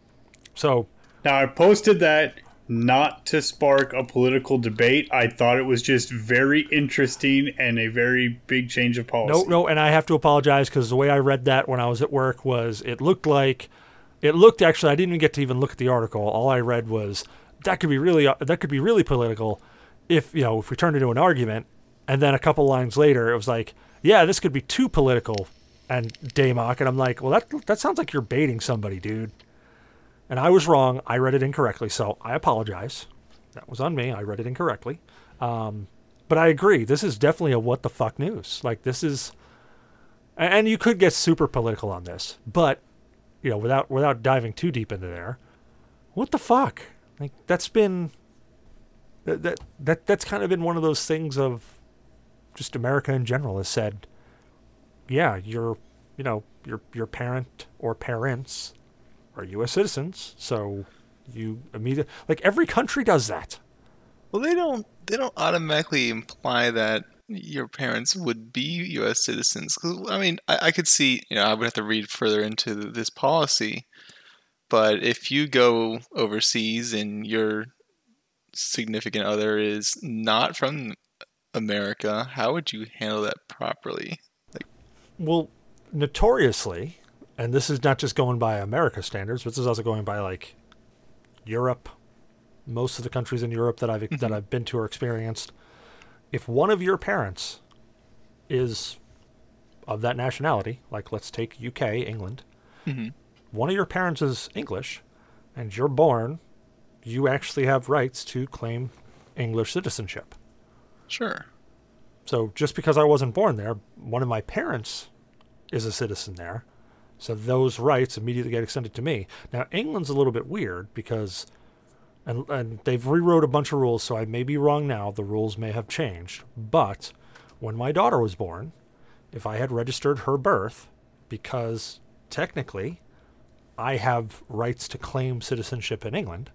So Now, I posted that not to spark a political debate. I thought it was just very interesting and a very big change of policy. No, no, and I have to apologize because the way I read that when I was at work was it looked like it looked actually. I didn't even get to even look at the article. All I read was that could be really uh, that could be really political if you know if we turned into an argument. And then a couple lines later, it was like, yeah, this could be too political. And Damok, and I'm like, well, that that sounds like you're baiting somebody, dude. And I was wrong. I read it incorrectly, so I apologize. That was on me. I read it incorrectly. Um, but I agree. This is definitely a what the fuck news. Like this is, and you could get super political on this, but you know, without without diving too deep into there, what the fuck? Like that's been that that, that that's kind of been one of those things of just America in general has said, yeah, your you know your your parent or parents are U.S. citizens, so you immediately like every country does that. Well, they don't. They don't automatically imply that your parents would be U.S. citizens. Cause, I mean, I, I could see. You know, I would have to read further into this policy. But if you go overseas and your significant other is not from America, how would you handle that properly? Like, well, notoriously, and this is not just going by America standards, but this is also going by like Europe, most of the countries in Europe that I've mm-hmm. that I've been to or experienced. If one of your parents is of that nationality, like let's take UK, England, mm-hmm. one of your parents is English, and you're born, you actually have rights to claim English citizenship. Sure. So just because I wasn't born there, one of my parents is a citizen there. So those rights immediately get extended to me. Now England's a little bit weird because and, and they've rewrote a bunch of rules, so I may be wrong now. The rules may have changed. But when my daughter was born, if I had registered her birth, because technically I have rights to claim citizenship in England,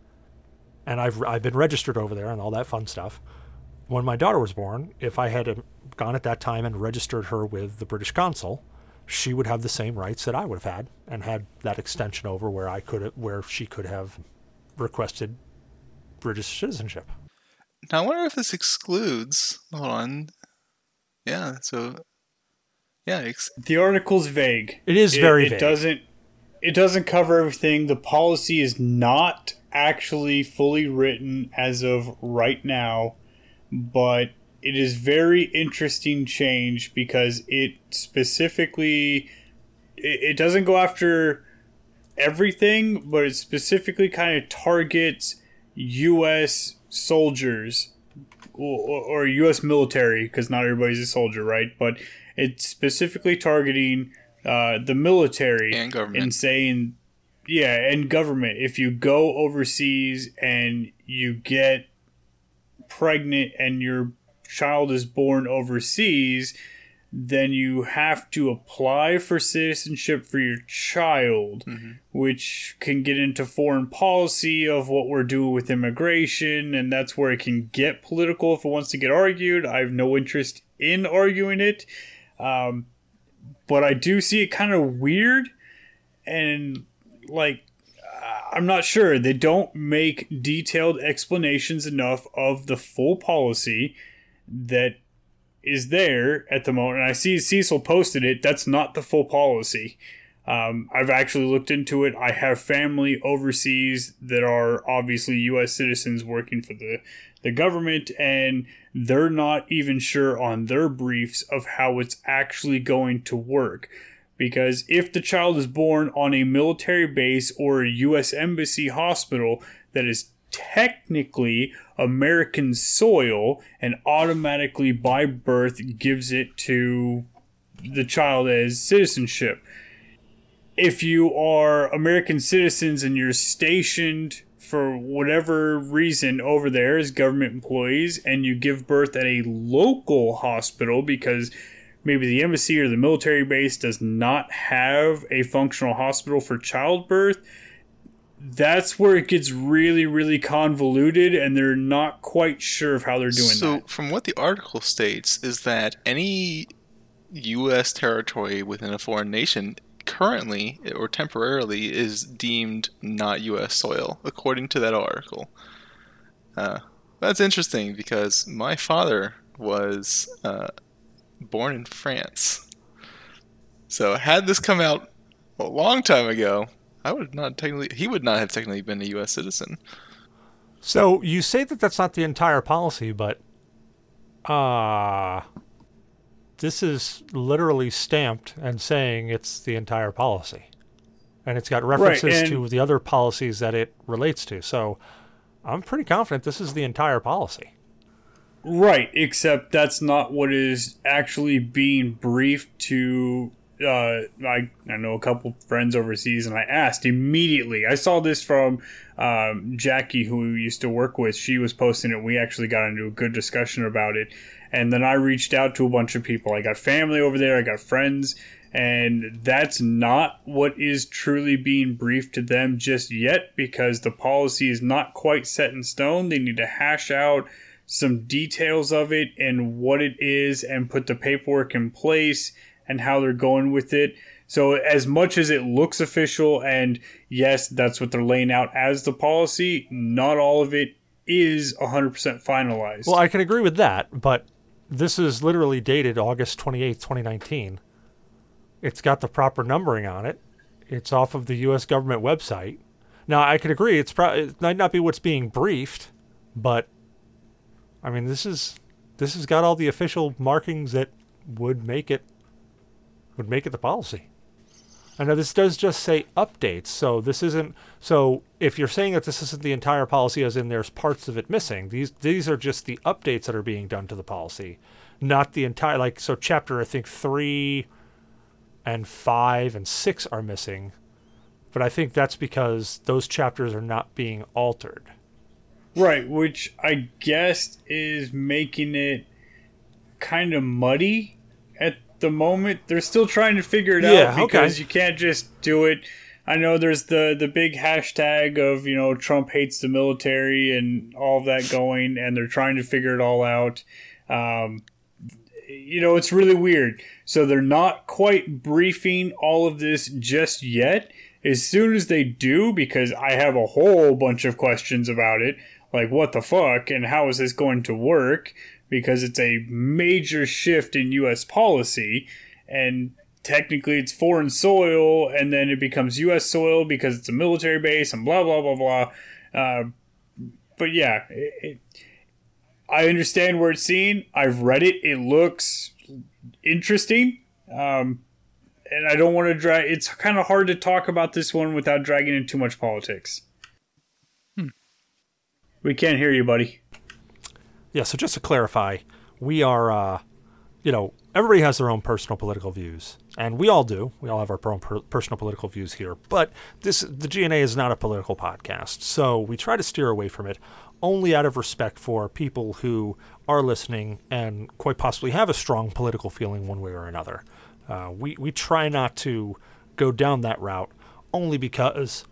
and I've I've been registered over there and all that fun stuff. When my daughter was born, if I had um, gone at that time and registered her with the British consul, she would have the same rights that I would have had and had that extension over where I could where she could have requested British citizenship. Now I wonder if this excludes. Hold on. Yeah. So. Yeah. Ex- the article's vague. It is very. It, it doesn't. It doesn't cover everything. The policy is not actually fully written as of right now, but it is very interesting change because it specifically it, it doesn't go after everything, but it specifically kind of targets U.S. soldiers or, or U.S. military, because not everybody's a soldier, right? But it's specifically targeting uh, the military and government and saying, yeah, and government. If you go overseas and you get pregnant and your child is born overseas, then you have to apply for citizenship for your child, mm-hmm. which can get into foreign policy of what we're doing with immigration, and that's where it can get political if it wants to get argued. I have no interest in arguing it, um, but I do see it kind of weird, and like I'm not sure they don't make detailed explanations enough of the full policy that is there at the moment. And I see Cecil posted it. That's not the full policy. Um, I've actually looked into it. I have family overseas that are obviously U.S. citizens working for the, the government, and they're not even sure on their briefs of how it's actually going to work. Because if the child is born on a military base or a U.S. Embassy hospital that is technically American soil and automatically by birth gives it to the child as citizenship. If you are American citizens and you're stationed for whatever reason over there as government employees and you give birth at a local hospital because maybe the embassy or the military base does not have a functional hospital for childbirth, that's where it gets really, really convoluted, and they're not quite sure of how they're doing so, that. from what the article states, is that any U.S. territory within a foreign nation currently or temporarily is deemed not U.S. soil, according to that article. Uh, that's interesting because my father was uh, born in France. So, had this come out a long time ago, I would not technically. He would not have technically been a U.S. citizen. So you say that that's not the entire policy, but uh this is literally stamped and saying it's the entire policy. And it's got references and- to the other policies that it relates to. So I'm pretty confident this is the entire policy. Right, except that's not what is actually being briefed to. Uh, I I know a couple friends overseas, and I asked immediately. I saw this from um, Jackie, who we used to work with. She was posting it. We actually got into a good discussion about it, and then I reached out to a bunch of people. I got family over there. I got friends, and that's not what is truly being briefed to them just yet because the policy is not quite set in stone. They need to hash out some details of it and what it is and put the paperwork in place and how they're going with it. So, as much as it looks official, and yes, that's what they're laying out as the policy, not all of it is 100% finalized. Well, I can agree with that, but this is literally dated August 28th, 2019. It's got the proper numbering on it. It's off of the U.S. government website. Now, I can agree it's pro- it might not be what's being briefed, but I mean, this is this has got all the official markings that would make it would make it the policy. I know this does just say updates, so this isn't. So if you're saying that this isn't the entire policy, as in there's parts of it missing, these these are just the updates that are being done to the policy, not the entire. Like so, chapter I think three, and five and six are missing, but I think that's because those chapters are not being altered. Right, which I guess is making it kind of muddy at the moment. They're still trying to figure it Yeah, out okay. because you can't just do it. I know there's the the big hashtag of you know Trump hates the military and all of that going, and they're trying to figure it all out. Um, you know, it's really weird. So they're not quite briefing all of this just yet. As soon as they do, because I have a whole bunch of questions about it, like what the fuck and how is this going to work? Because it's a major shift in U.S. policy, and technically it's foreign soil, and then it becomes U.S. soil because it's a military base, and blah blah blah blah. Uh, but yeah, it, it, I understand where it's seen. I've read it. It looks interesting. Um, and I don't want to drag. It's kind of hard to talk about this one without dragging in too much politics. We can't hear you, buddy. Yeah, so just to clarify, we are, uh, you know, everybody has their own personal political views, and we all do. We all have our own per- personal political views here. But this, the GNA is not a political podcast, so we try to steer away from it, only out of respect for people who are listening and quite possibly have a strong political feeling one way or another. Uh, we we try not to go down that route, only because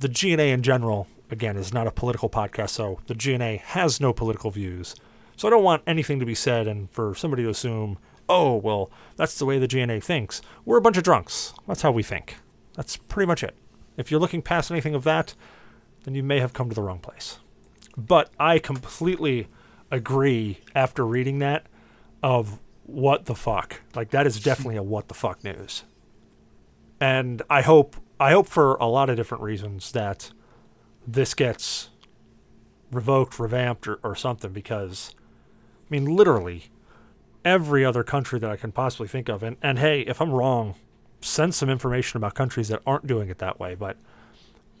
the GNA in general, again, is not a political podcast, so the GNA has no political views. So I don't want anything to be said and for somebody to assume, oh, well, that's the way the GNA thinks. We're a bunch of drunks. That's how we think. That's pretty much it. If you're looking past anything of that, then you may have come to the wrong place. But I completely agree after reading that of what the fuck. Like that is definitely a what the fuck news. And I hope I hope for a lot of different reasons that this gets revoked, revamped, or, or something because I mean literally every other country that I can possibly think of and, and hey, if I'm wrong, send some information about countries that aren't doing it that way, but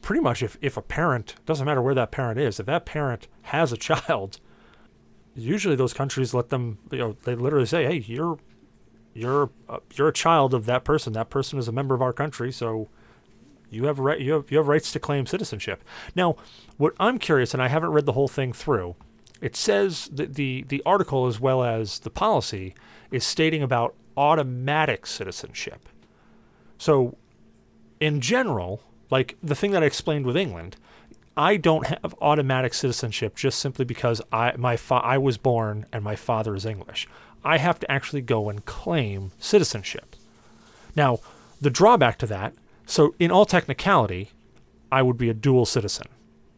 pretty much if, if a parent doesn't matter where that parent is, if that parent has a child, usually those countries let them you know they literally say hey you're you're uh, you're a child of that person. That person is a member of our country so you have you have you have rights to claim citizenship now what i'm curious and i haven't read the whole thing through it says that the the article as well as the policy is stating about automatic citizenship so in general like the thing that i explained with england I don't have automatic citizenship just simply because I my fa- I was born and my father is English. I have to actually go and claim citizenship. Now, the drawback to that, so in all technicality, I would be a dual citizen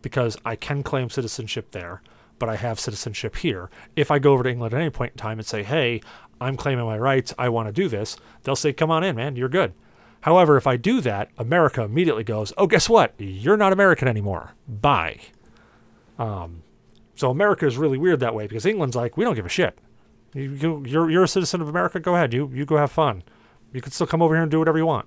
because I can claim citizenship there, but I have citizenship here. If I go over to England at any point in time and say, "Hey, I'm claiming my rights. I want to do this," they'll say, "Come on in, man. You're good." However, if I do that, America immediately goes, "Oh, guess what? You're not American anymore. Bye." Um, so America is really weird that way because England's like, "We don't give a shit. You, you, you're you're a citizen of America. Go ahead. You you go have fun. You can still come over here and do whatever you want.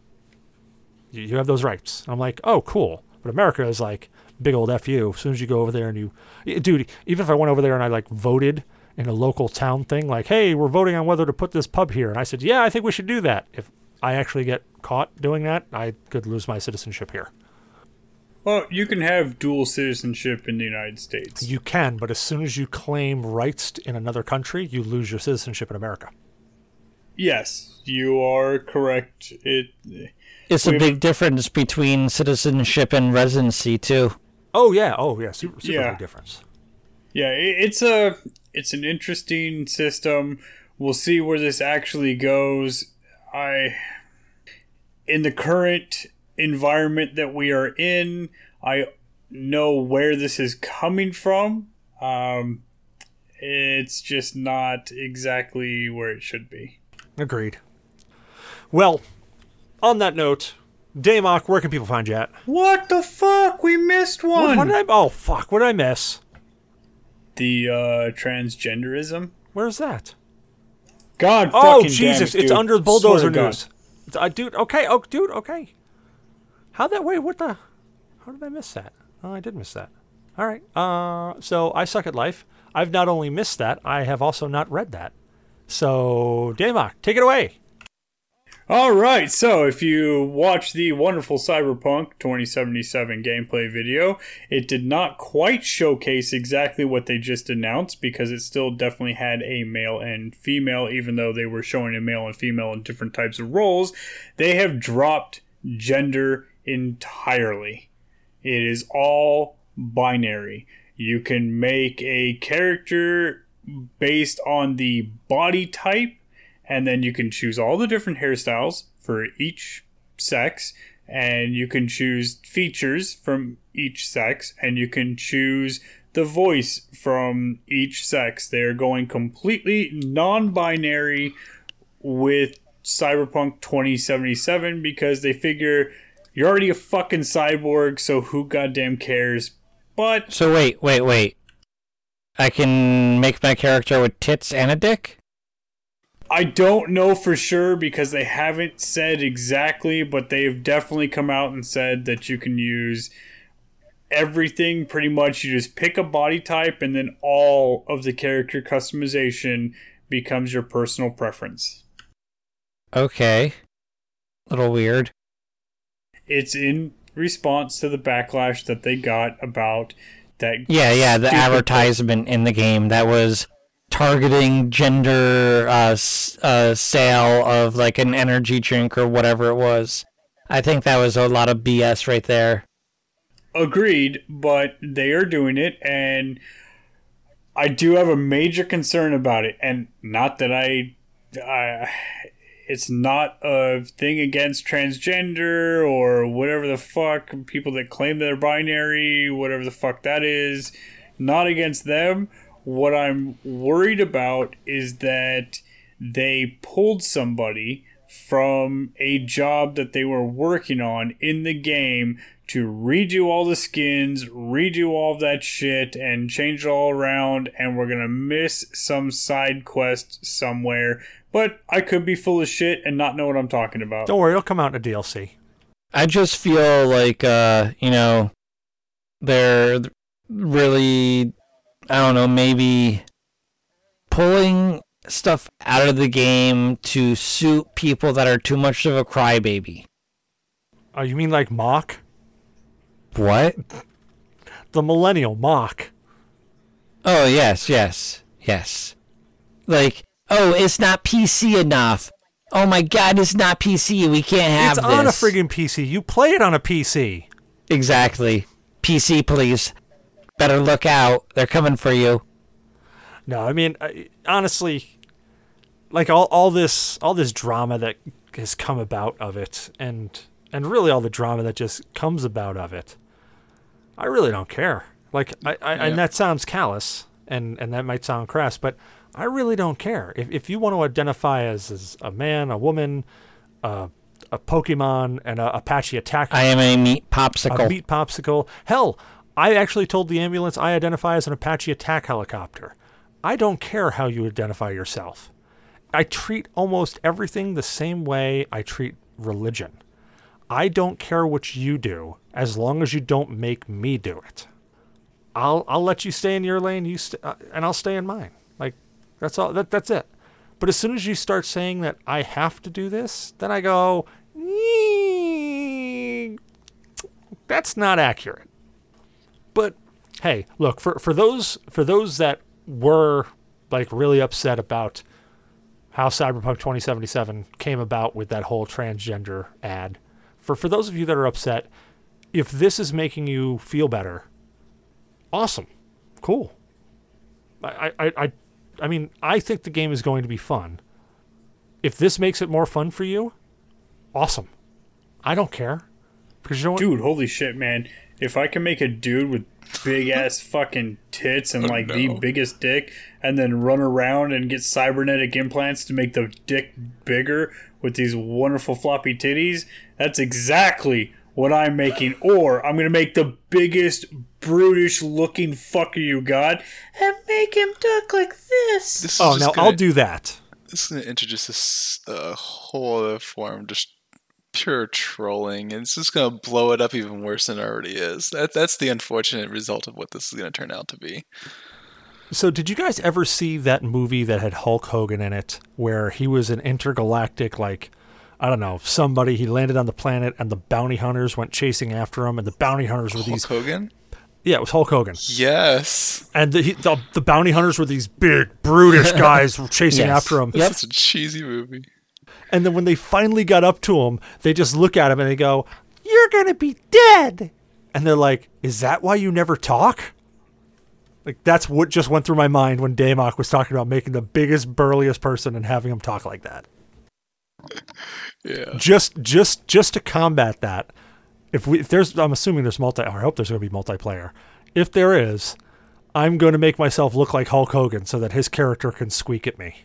You, have those rights." I'm like, "Oh, cool." But America is like big old fu. As soon as you go over there and you, dude, even if I went over there and I like voted in a local town thing, like, "Hey, we're voting on whether to put this pub here," and I said, "Yeah, I think we should do that." If I actually get caught doing that, I could lose my citizenship here. Well, you can have dual citizenship in the United States. You can, but as soon as you claim rights in another country, you lose your citizenship in America. yes, you are correct. It It's a big difference between citizenship and residency too. Oh yeah, oh yeah, super, super Yeah. big difference. Yeah, it's a it's an interesting system. We'll see where this actually goes. I in the current environment that we are in, I know where this is coming from. Um, it's just not exactly where it should be. Agreed. Well, on that note, Damok, where can people find you at? What the fuck? We missed What, one. what did I? Oh fuck! What did I miss? the uh, transgenderism. Where's that? God, Oh fucking damn Oh Jesus! it, it's under the bulldozer to God. news. Uh, dude, okay, oh, dude, okay. How that way? What the? How did I miss that? Oh, I did miss that. All right. Uh, so I suck at life. I've not only missed that, I have also not read that. So Damok, take it away. All right, so if you watch the wonderful Cyberpunk 2077 gameplay video, it did not quite showcase exactly what they just announced because it still definitely had a male and female, even though they were showing a male and female in different types of roles. They have dropped gender entirely. It is all binary. You can make a character based on the body type and then you can choose all the different hairstyles for each sex and you can choose features from each sex and you can choose the voice from each sex they're going completely non-binary with cyberpunk 2077 because they figure you're already a fucking cyborg so who goddamn cares but So wait, wait, wait. I can make my character with tits and a dick? I don't know for sure because they haven't said exactly, but they've definitely come out and said that you can use everything pretty much. You just pick a body type, and then all of the character customization becomes your personal preference. Okay. Little weird. It's in response to the backlash that they got about that. Yeah, yeah, the advertisement in the game that was targeting gender uh, uh, sale of like an energy drink or whatever it was. I think that was a lot of BS right there. Agreed, but they are doing it, and I do have a major concern about it. And not that I, I it's not a thing against transgender or whatever the fuck people that claim they're binary, whatever the fuck that is. Not against them. What I'm worried about is that they pulled somebody from a job that they were working on in the game to redo all the skins, redo all that shit, and change it all around, and we're gonna miss some side quest somewhere. But I could be full of shit and not know what I'm talking about. Don't worry, it'll come out in a DLC. I just feel like uh, you know, they're really I don't know, maybe pulling stuff out of the game to suit people that are too much of a crybaby. Oh, you mean like mock? What? The millennial mock. Oh, yes, yes, yes. Like, oh, it's not PC enough. Oh my god, it's not PC. We can't have it's this. It's on a friggin' PC. You play it on a PC. Exactly. PC, please. Better look out. They're coming for you. No, I mean I, honestly, like all all this all this drama that has come about of it, and and really all the drama that just comes about of it. I really don't care. Like I, I Yeah. and that sounds callous, and and that might sound crass, but I really don't care. If if you want to identify as as a man, a woman, uh, a Pokemon and a Apache attack I am a meat popsicle. a meat popsicle. Hell, I actually told the ambulance I identify as an Apache attack helicopter. I don't care how you identify yourself. I treat almost everything the same way I treat religion. I don't care what you do as long as you don't make me do it. I'll I'll let you stay in your lane, you st- uh, and I'll stay in mine. Like that's all. That that's it. But as soon as you start saying that I have to do this, then I go, that's not accurate. Hey, look for for those for those that were like really upset about how Cyberpunk 2077 came about with that whole transgender ad. For for those of you that are upset, if this is making you feel better, awesome, cool. I I I, I mean I think the game is going to be fun. If this makes it more fun for you, awesome. I don't care because you know what? Dude, holy shit, man. If I can make a dude with big ass fucking tits and like the no. biggest dick and then run around and get cybernetic implants to make the dick bigger with these wonderful floppy titties, that's exactly what I'm making. Or I'm gonna make the biggest brutish looking fucker you got and make him duck like this. This Oh, just now gonna, I'll do that. This is going to introduce this uh, whole other form, just pure trolling, and it's just going to blow it up even worse than it already is. That that's the unfortunate result of what this is going to turn out to be. So, did you guys ever see that movie that had Hulk Hogan in it, where he was an intergalactic, like, I don't know, somebody, he landed on the planet and the bounty hunters went chasing after him, and the bounty hunters were Hulk these. Hogan? Yeah, it was Hulk Hogan. Yes. And the, the, the bounty hunters were these big, brutish guys chasing Yes. after him. Yep. It's a cheesy movie. And then when they finally got up to him, they just look at him and they go, You're going to be dead. And they're like, Is that why you never talk? Like, that's what just went through my mind when Damok was talking about making the biggest, burliest person and having him talk like that. Yeah. Just, just, just to combat that, if we, if there's, I'm assuming there's multi, I hope there's going to be multiplayer. If there is, I'm going to make myself look like Hulk Hogan so that his character can squeak at me.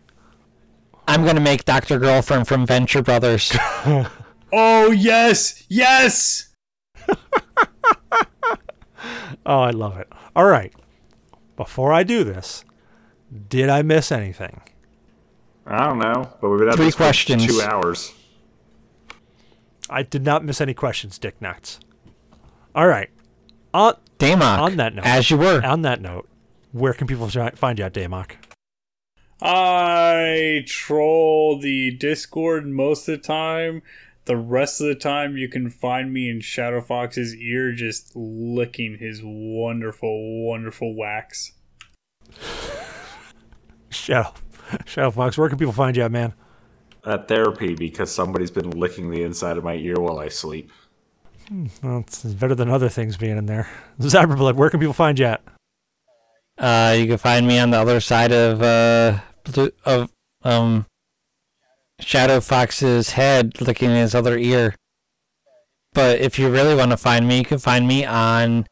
I'm gonna make Doctor Girlfriend from Venture Brothers. Oh yes! Yes! Oh, I love it. All right. Before I do this, did I miss anything? I don't know, but we've been at Three this questions. two hours. I did not miss any questions, Dick Nuts. All right. On, Damok. On that note. as you were. on that note, where can people find you at Damok? I troll the Discord most of the time. The rest of the time, you can find me in Shadow Fox's ear just licking his wonderful, wonderful wax. Shadow, Shadow Fox, where can people find you at, man? At therapy because somebody's been licking the inside of my ear while I sleep. Well, it's better than other things being in there. Cyberblood, where can people find you at? Uh, you can find me on the other side of uh blue- of um Shadow Fox's head, licking his other ear. But if you really want to find me, you can find me on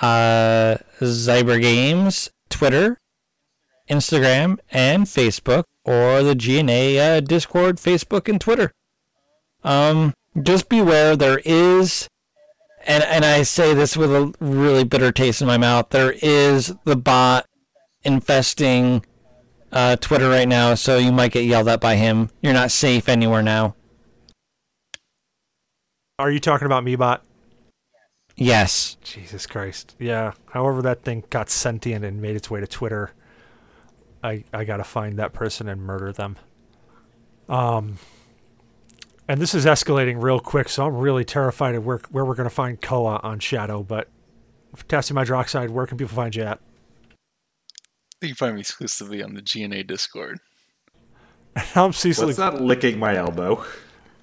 uh Zyber Games Twitter, Instagram, and Facebook, or the GNA uh, Discord, Facebook, and Twitter. Um, just beware, there is and and I say this with a really bitter taste in my mouth. There is the bot infesting uh, Twitter right now, so you might get yelled at by him. You're not safe anywhere now. Are you talking about Meebot? Yes. Jesus Christ. Yeah. However, that thing got sentient and made its way to Twitter. I I gotta find that person and murder them. Um. And this is escalating real quick, so I'm really terrified of where where we're gonna find Koh on Shadow. But potassium hydroxide, where can people find you at? You can find me exclusively on the GNA Discord. I'm Cecil, What's that licking my elbow?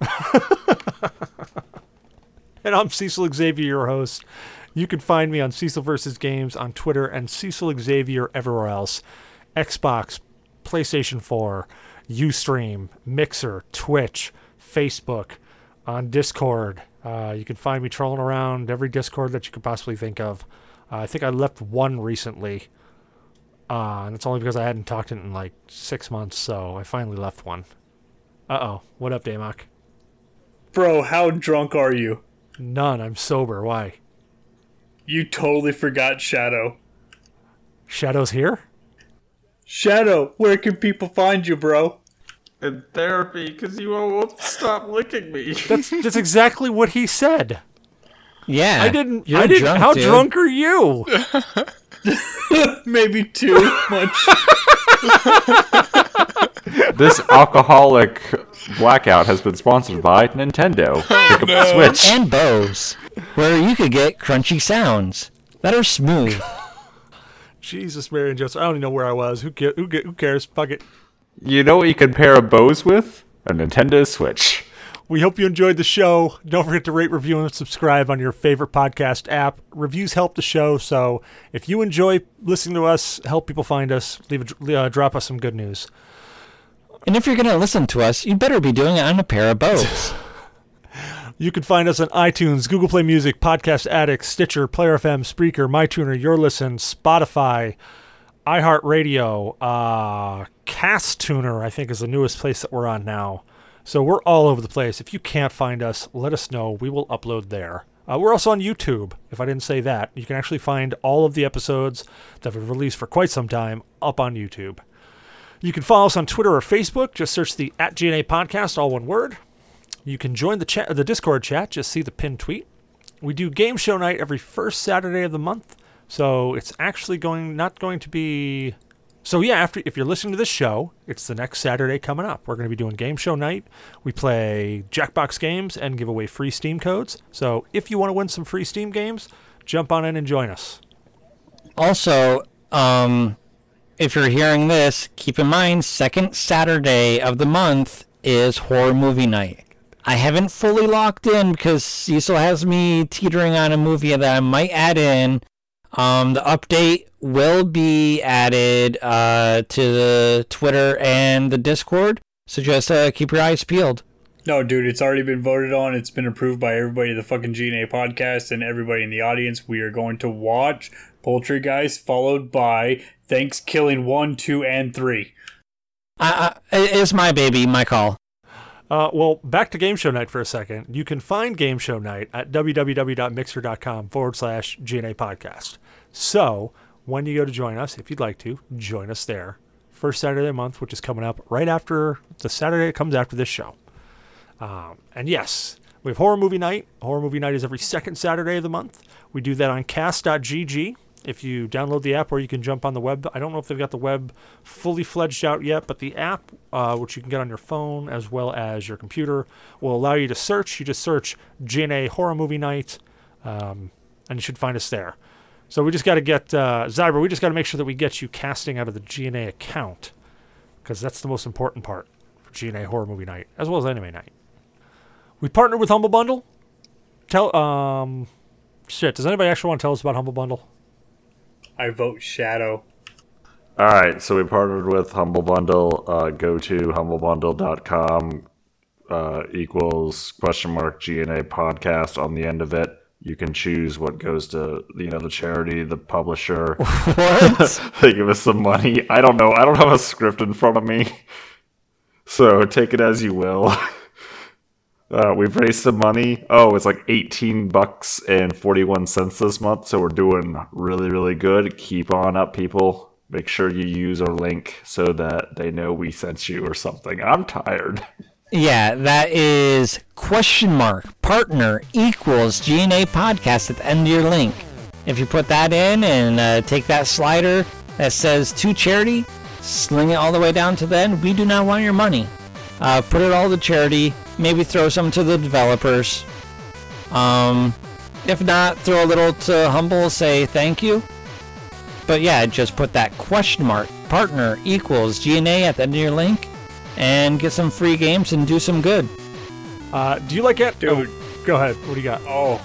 and I'm Cecil Xavier, your host. You can find me on Cecil versus Games on Twitter and Cecil Xavier everywhere else. Xbox, PlayStation 4, Ustream, Mixer, Twitch, Facebook, on Discord. Uh, you can find me trolling around every Discord that you could possibly think of. Uh, I think I left one recently, uh, and it's only because I hadn't talked to it in like six months, so I finally left one. Uh oh, what up, Damok? Bro, how drunk are you? None. I'm sober. Why? You totally forgot Shadow. Shadow's here? Shadow, where can people find you, bro? In therapy, because you won't stop licking me. That's that's exactly what he said. Yeah. I didn't. You're I didn't. drunk, how dude. drunk are you? Maybe too much. this alcoholic blackout has been sponsored by Nintendo. Oh, Pick up the Switch. And Bose, where you could get crunchy sounds that are smooth. Jesus, Mary and Joseph. I don't even know where I was. Who ca- who, ca- who cares? Fuck it. You know what you can pair a Bose with? A Nintendo Switch. We hope you enjoyed the show. Don't forget to rate, review, and subscribe on your favorite podcast app. Reviews help the show, so if you enjoy listening to us, help people find us, leave a, uh, drop us some good news. And if you're going to listen to us, you better be doing it on a pair of boats. You can find us on iTunes, Google Play Music, Podcast Addict, Stitcher, Player FM, Spreaker, MyTuner, Your Listen, Spotify, iHeartRadio, uh, Cast Tuner, I think is the newest place that we're on now. So we're all over the place. If you can't find us, let us know. We will upload there. Uh, we're also on YouTube. If I didn't say that, you can actually find all of the episodes that been released for quite some time up on YouTube. You can follow us on Twitter or Facebook. Just search the at GNA podcast, all one word. You can join the chat, the Discord chat. Just see the pinned tweet. We do game show night every first Saturday of the month, so it's actually going not going to be. So yeah, after if you're listening to this show, it's the next Saturday coming up. We're going to be doing game show night. We play Jackbox games and give away free Steam codes. So if you want to win some free Steam games, jump on in and join us. also, um, if you're hearing this, keep in mind, second Saturday of the month is horror movie night. I haven't fully locked in because Cecil has me teetering on a movie that I might add in. Um, the update will be added uh, to the Twitter and the Discord, so just uh, keep your eyes peeled. No, dude, it's already been voted on. It's been approved by everybody in the fucking GNA podcast and everybody in the audience. We are going to watch Poultrygeist, followed by ThanksKilling 1, 2, and 3. I, I, it's my baby, my call. Uh, well, back to Game Show Night for a second. You can find Game Show Night at www.mixer.com forward slash GNA podcast. So, when you go to join us, if you'd like to, join us there. First Saturday of the month, which is coming up right after the Saturday that comes after this show. Um, and yes, we have Horror Movie Night. Horror Movie Night is every second Saturday of the month. We do that on cast.gg. If you download the app, or you can jump on the web. I don't know if they've got the web fully fledged out yet, but the app, uh, which you can get on your phone as well as your computer, will allow you to search. You just search GNA Horror Movie Night, um, and you should find us there. So we just got to get uh, Zyber. We just got to make sure that we get you casting out of the GNA account, because that's the most important part for GNA Horror Movie Night, as well as Anime Night. We partnered with Humble Bundle. Tell um, shit. Does anybody actually want to tell us about Humble Bundle? I vote Shadow. All right, so we partnered with Humble Bundle. Uh, go to humblebundle.com uh, equals question mark GNA podcast on the end of it. You can choose what goes to you know the charity, the publisher. What? they give us some money. I don't know. I don't have a script in front of me, so take it as you will. Uh, we've raised some money. Oh, it's like 18 bucks and 41 cents this month. So we're doing really, really good. Keep on up, people. Make sure you use our link so that they know we sent you or something. I'm tired. Yeah, that is question mark partner equals GNA podcast at the end of your link. If you put that in and uh, take that slider that says to charity, sling it all the way down to the end, we do not want your money. Uh, put it all to charity, maybe throw some to the developers. Um, if not, throw a little to Humble, say thank you. But yeah, just put that question mark partner equals GNA at the end of your link and get some free games and do some good. Uh, do you like it, Dude. Oh, go ahead. What do you got? Oh,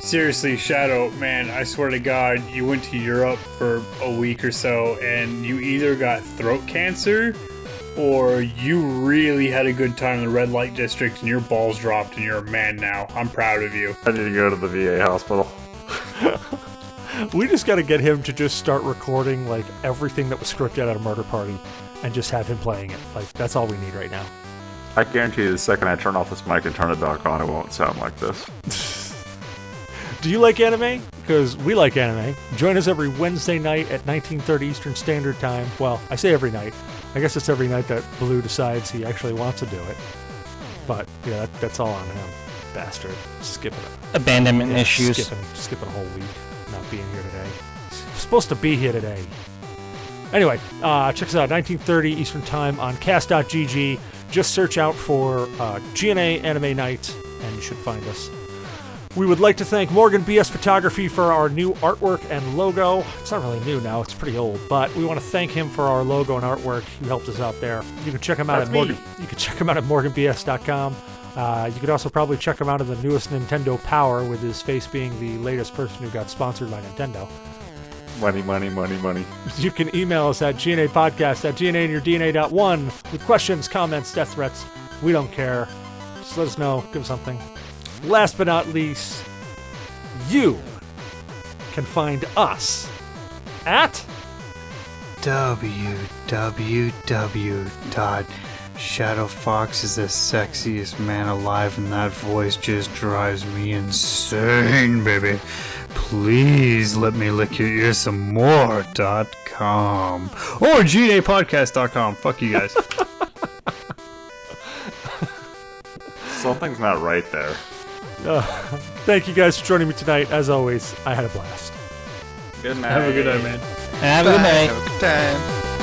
seriously, Shadow, man, I swear to God, you went to Europe for a week or so and you either got throat cancer or you really had a good time in the red light district and your balls dropped and you're a man now. I'm proud of you. I need to go to the VA hospital. We just got to get him to just start recording like everything that was scripted at a murder party, and just have him playing it. Like that's all we need right now. I guarantee you, the second I turn off this mic and turn the dock on, it won't sound like this. Do you like anime? Because we like anime. Join us every Wednesday night at 19:30 Eastern Standard Time. Well, I say every night. I guess it's every night that Blue decides he actually wants to do it. But yeah, that, that's all on him, bastard. Skipping it. Abandonment Yeah, issues. Skipping, skipping a whole week, not being here today. He's supposed to be here today. Anyway, uh, check us out 1930 Eastern Time on cast.gg. Just search out for uh, GNA Anime Night, and you should find us. We would like to thank Morgan BS Photography for our new artwork and logo. It's not really new now; it's pretty old, but we want to thank him for our logo and artwork. He helped us out there. You can check him out That's at me. You can check him out at morganbs.com. Uh, you could also probably check him out in the newest Nintendo Power, with his face being the latest person who got sponsored by Nintendo. Money, money, money, money. You can email us at GNA Podcast at gna your dna one with questions, comments, death threats. We don't care. Just let us know. Give us something. Last but not least, you can find us at www.shadowfox is the sexiest man alive, and that voice just drives me insane, baby. Please let me lick your ears some more. Dot com or gnapodcast.com. Fuck you guys. Something's not right there. Uh, thank you guys for joining me tonight. As always, I had a blast. Good night. Have a good night, man. Have a good night. Have a good time.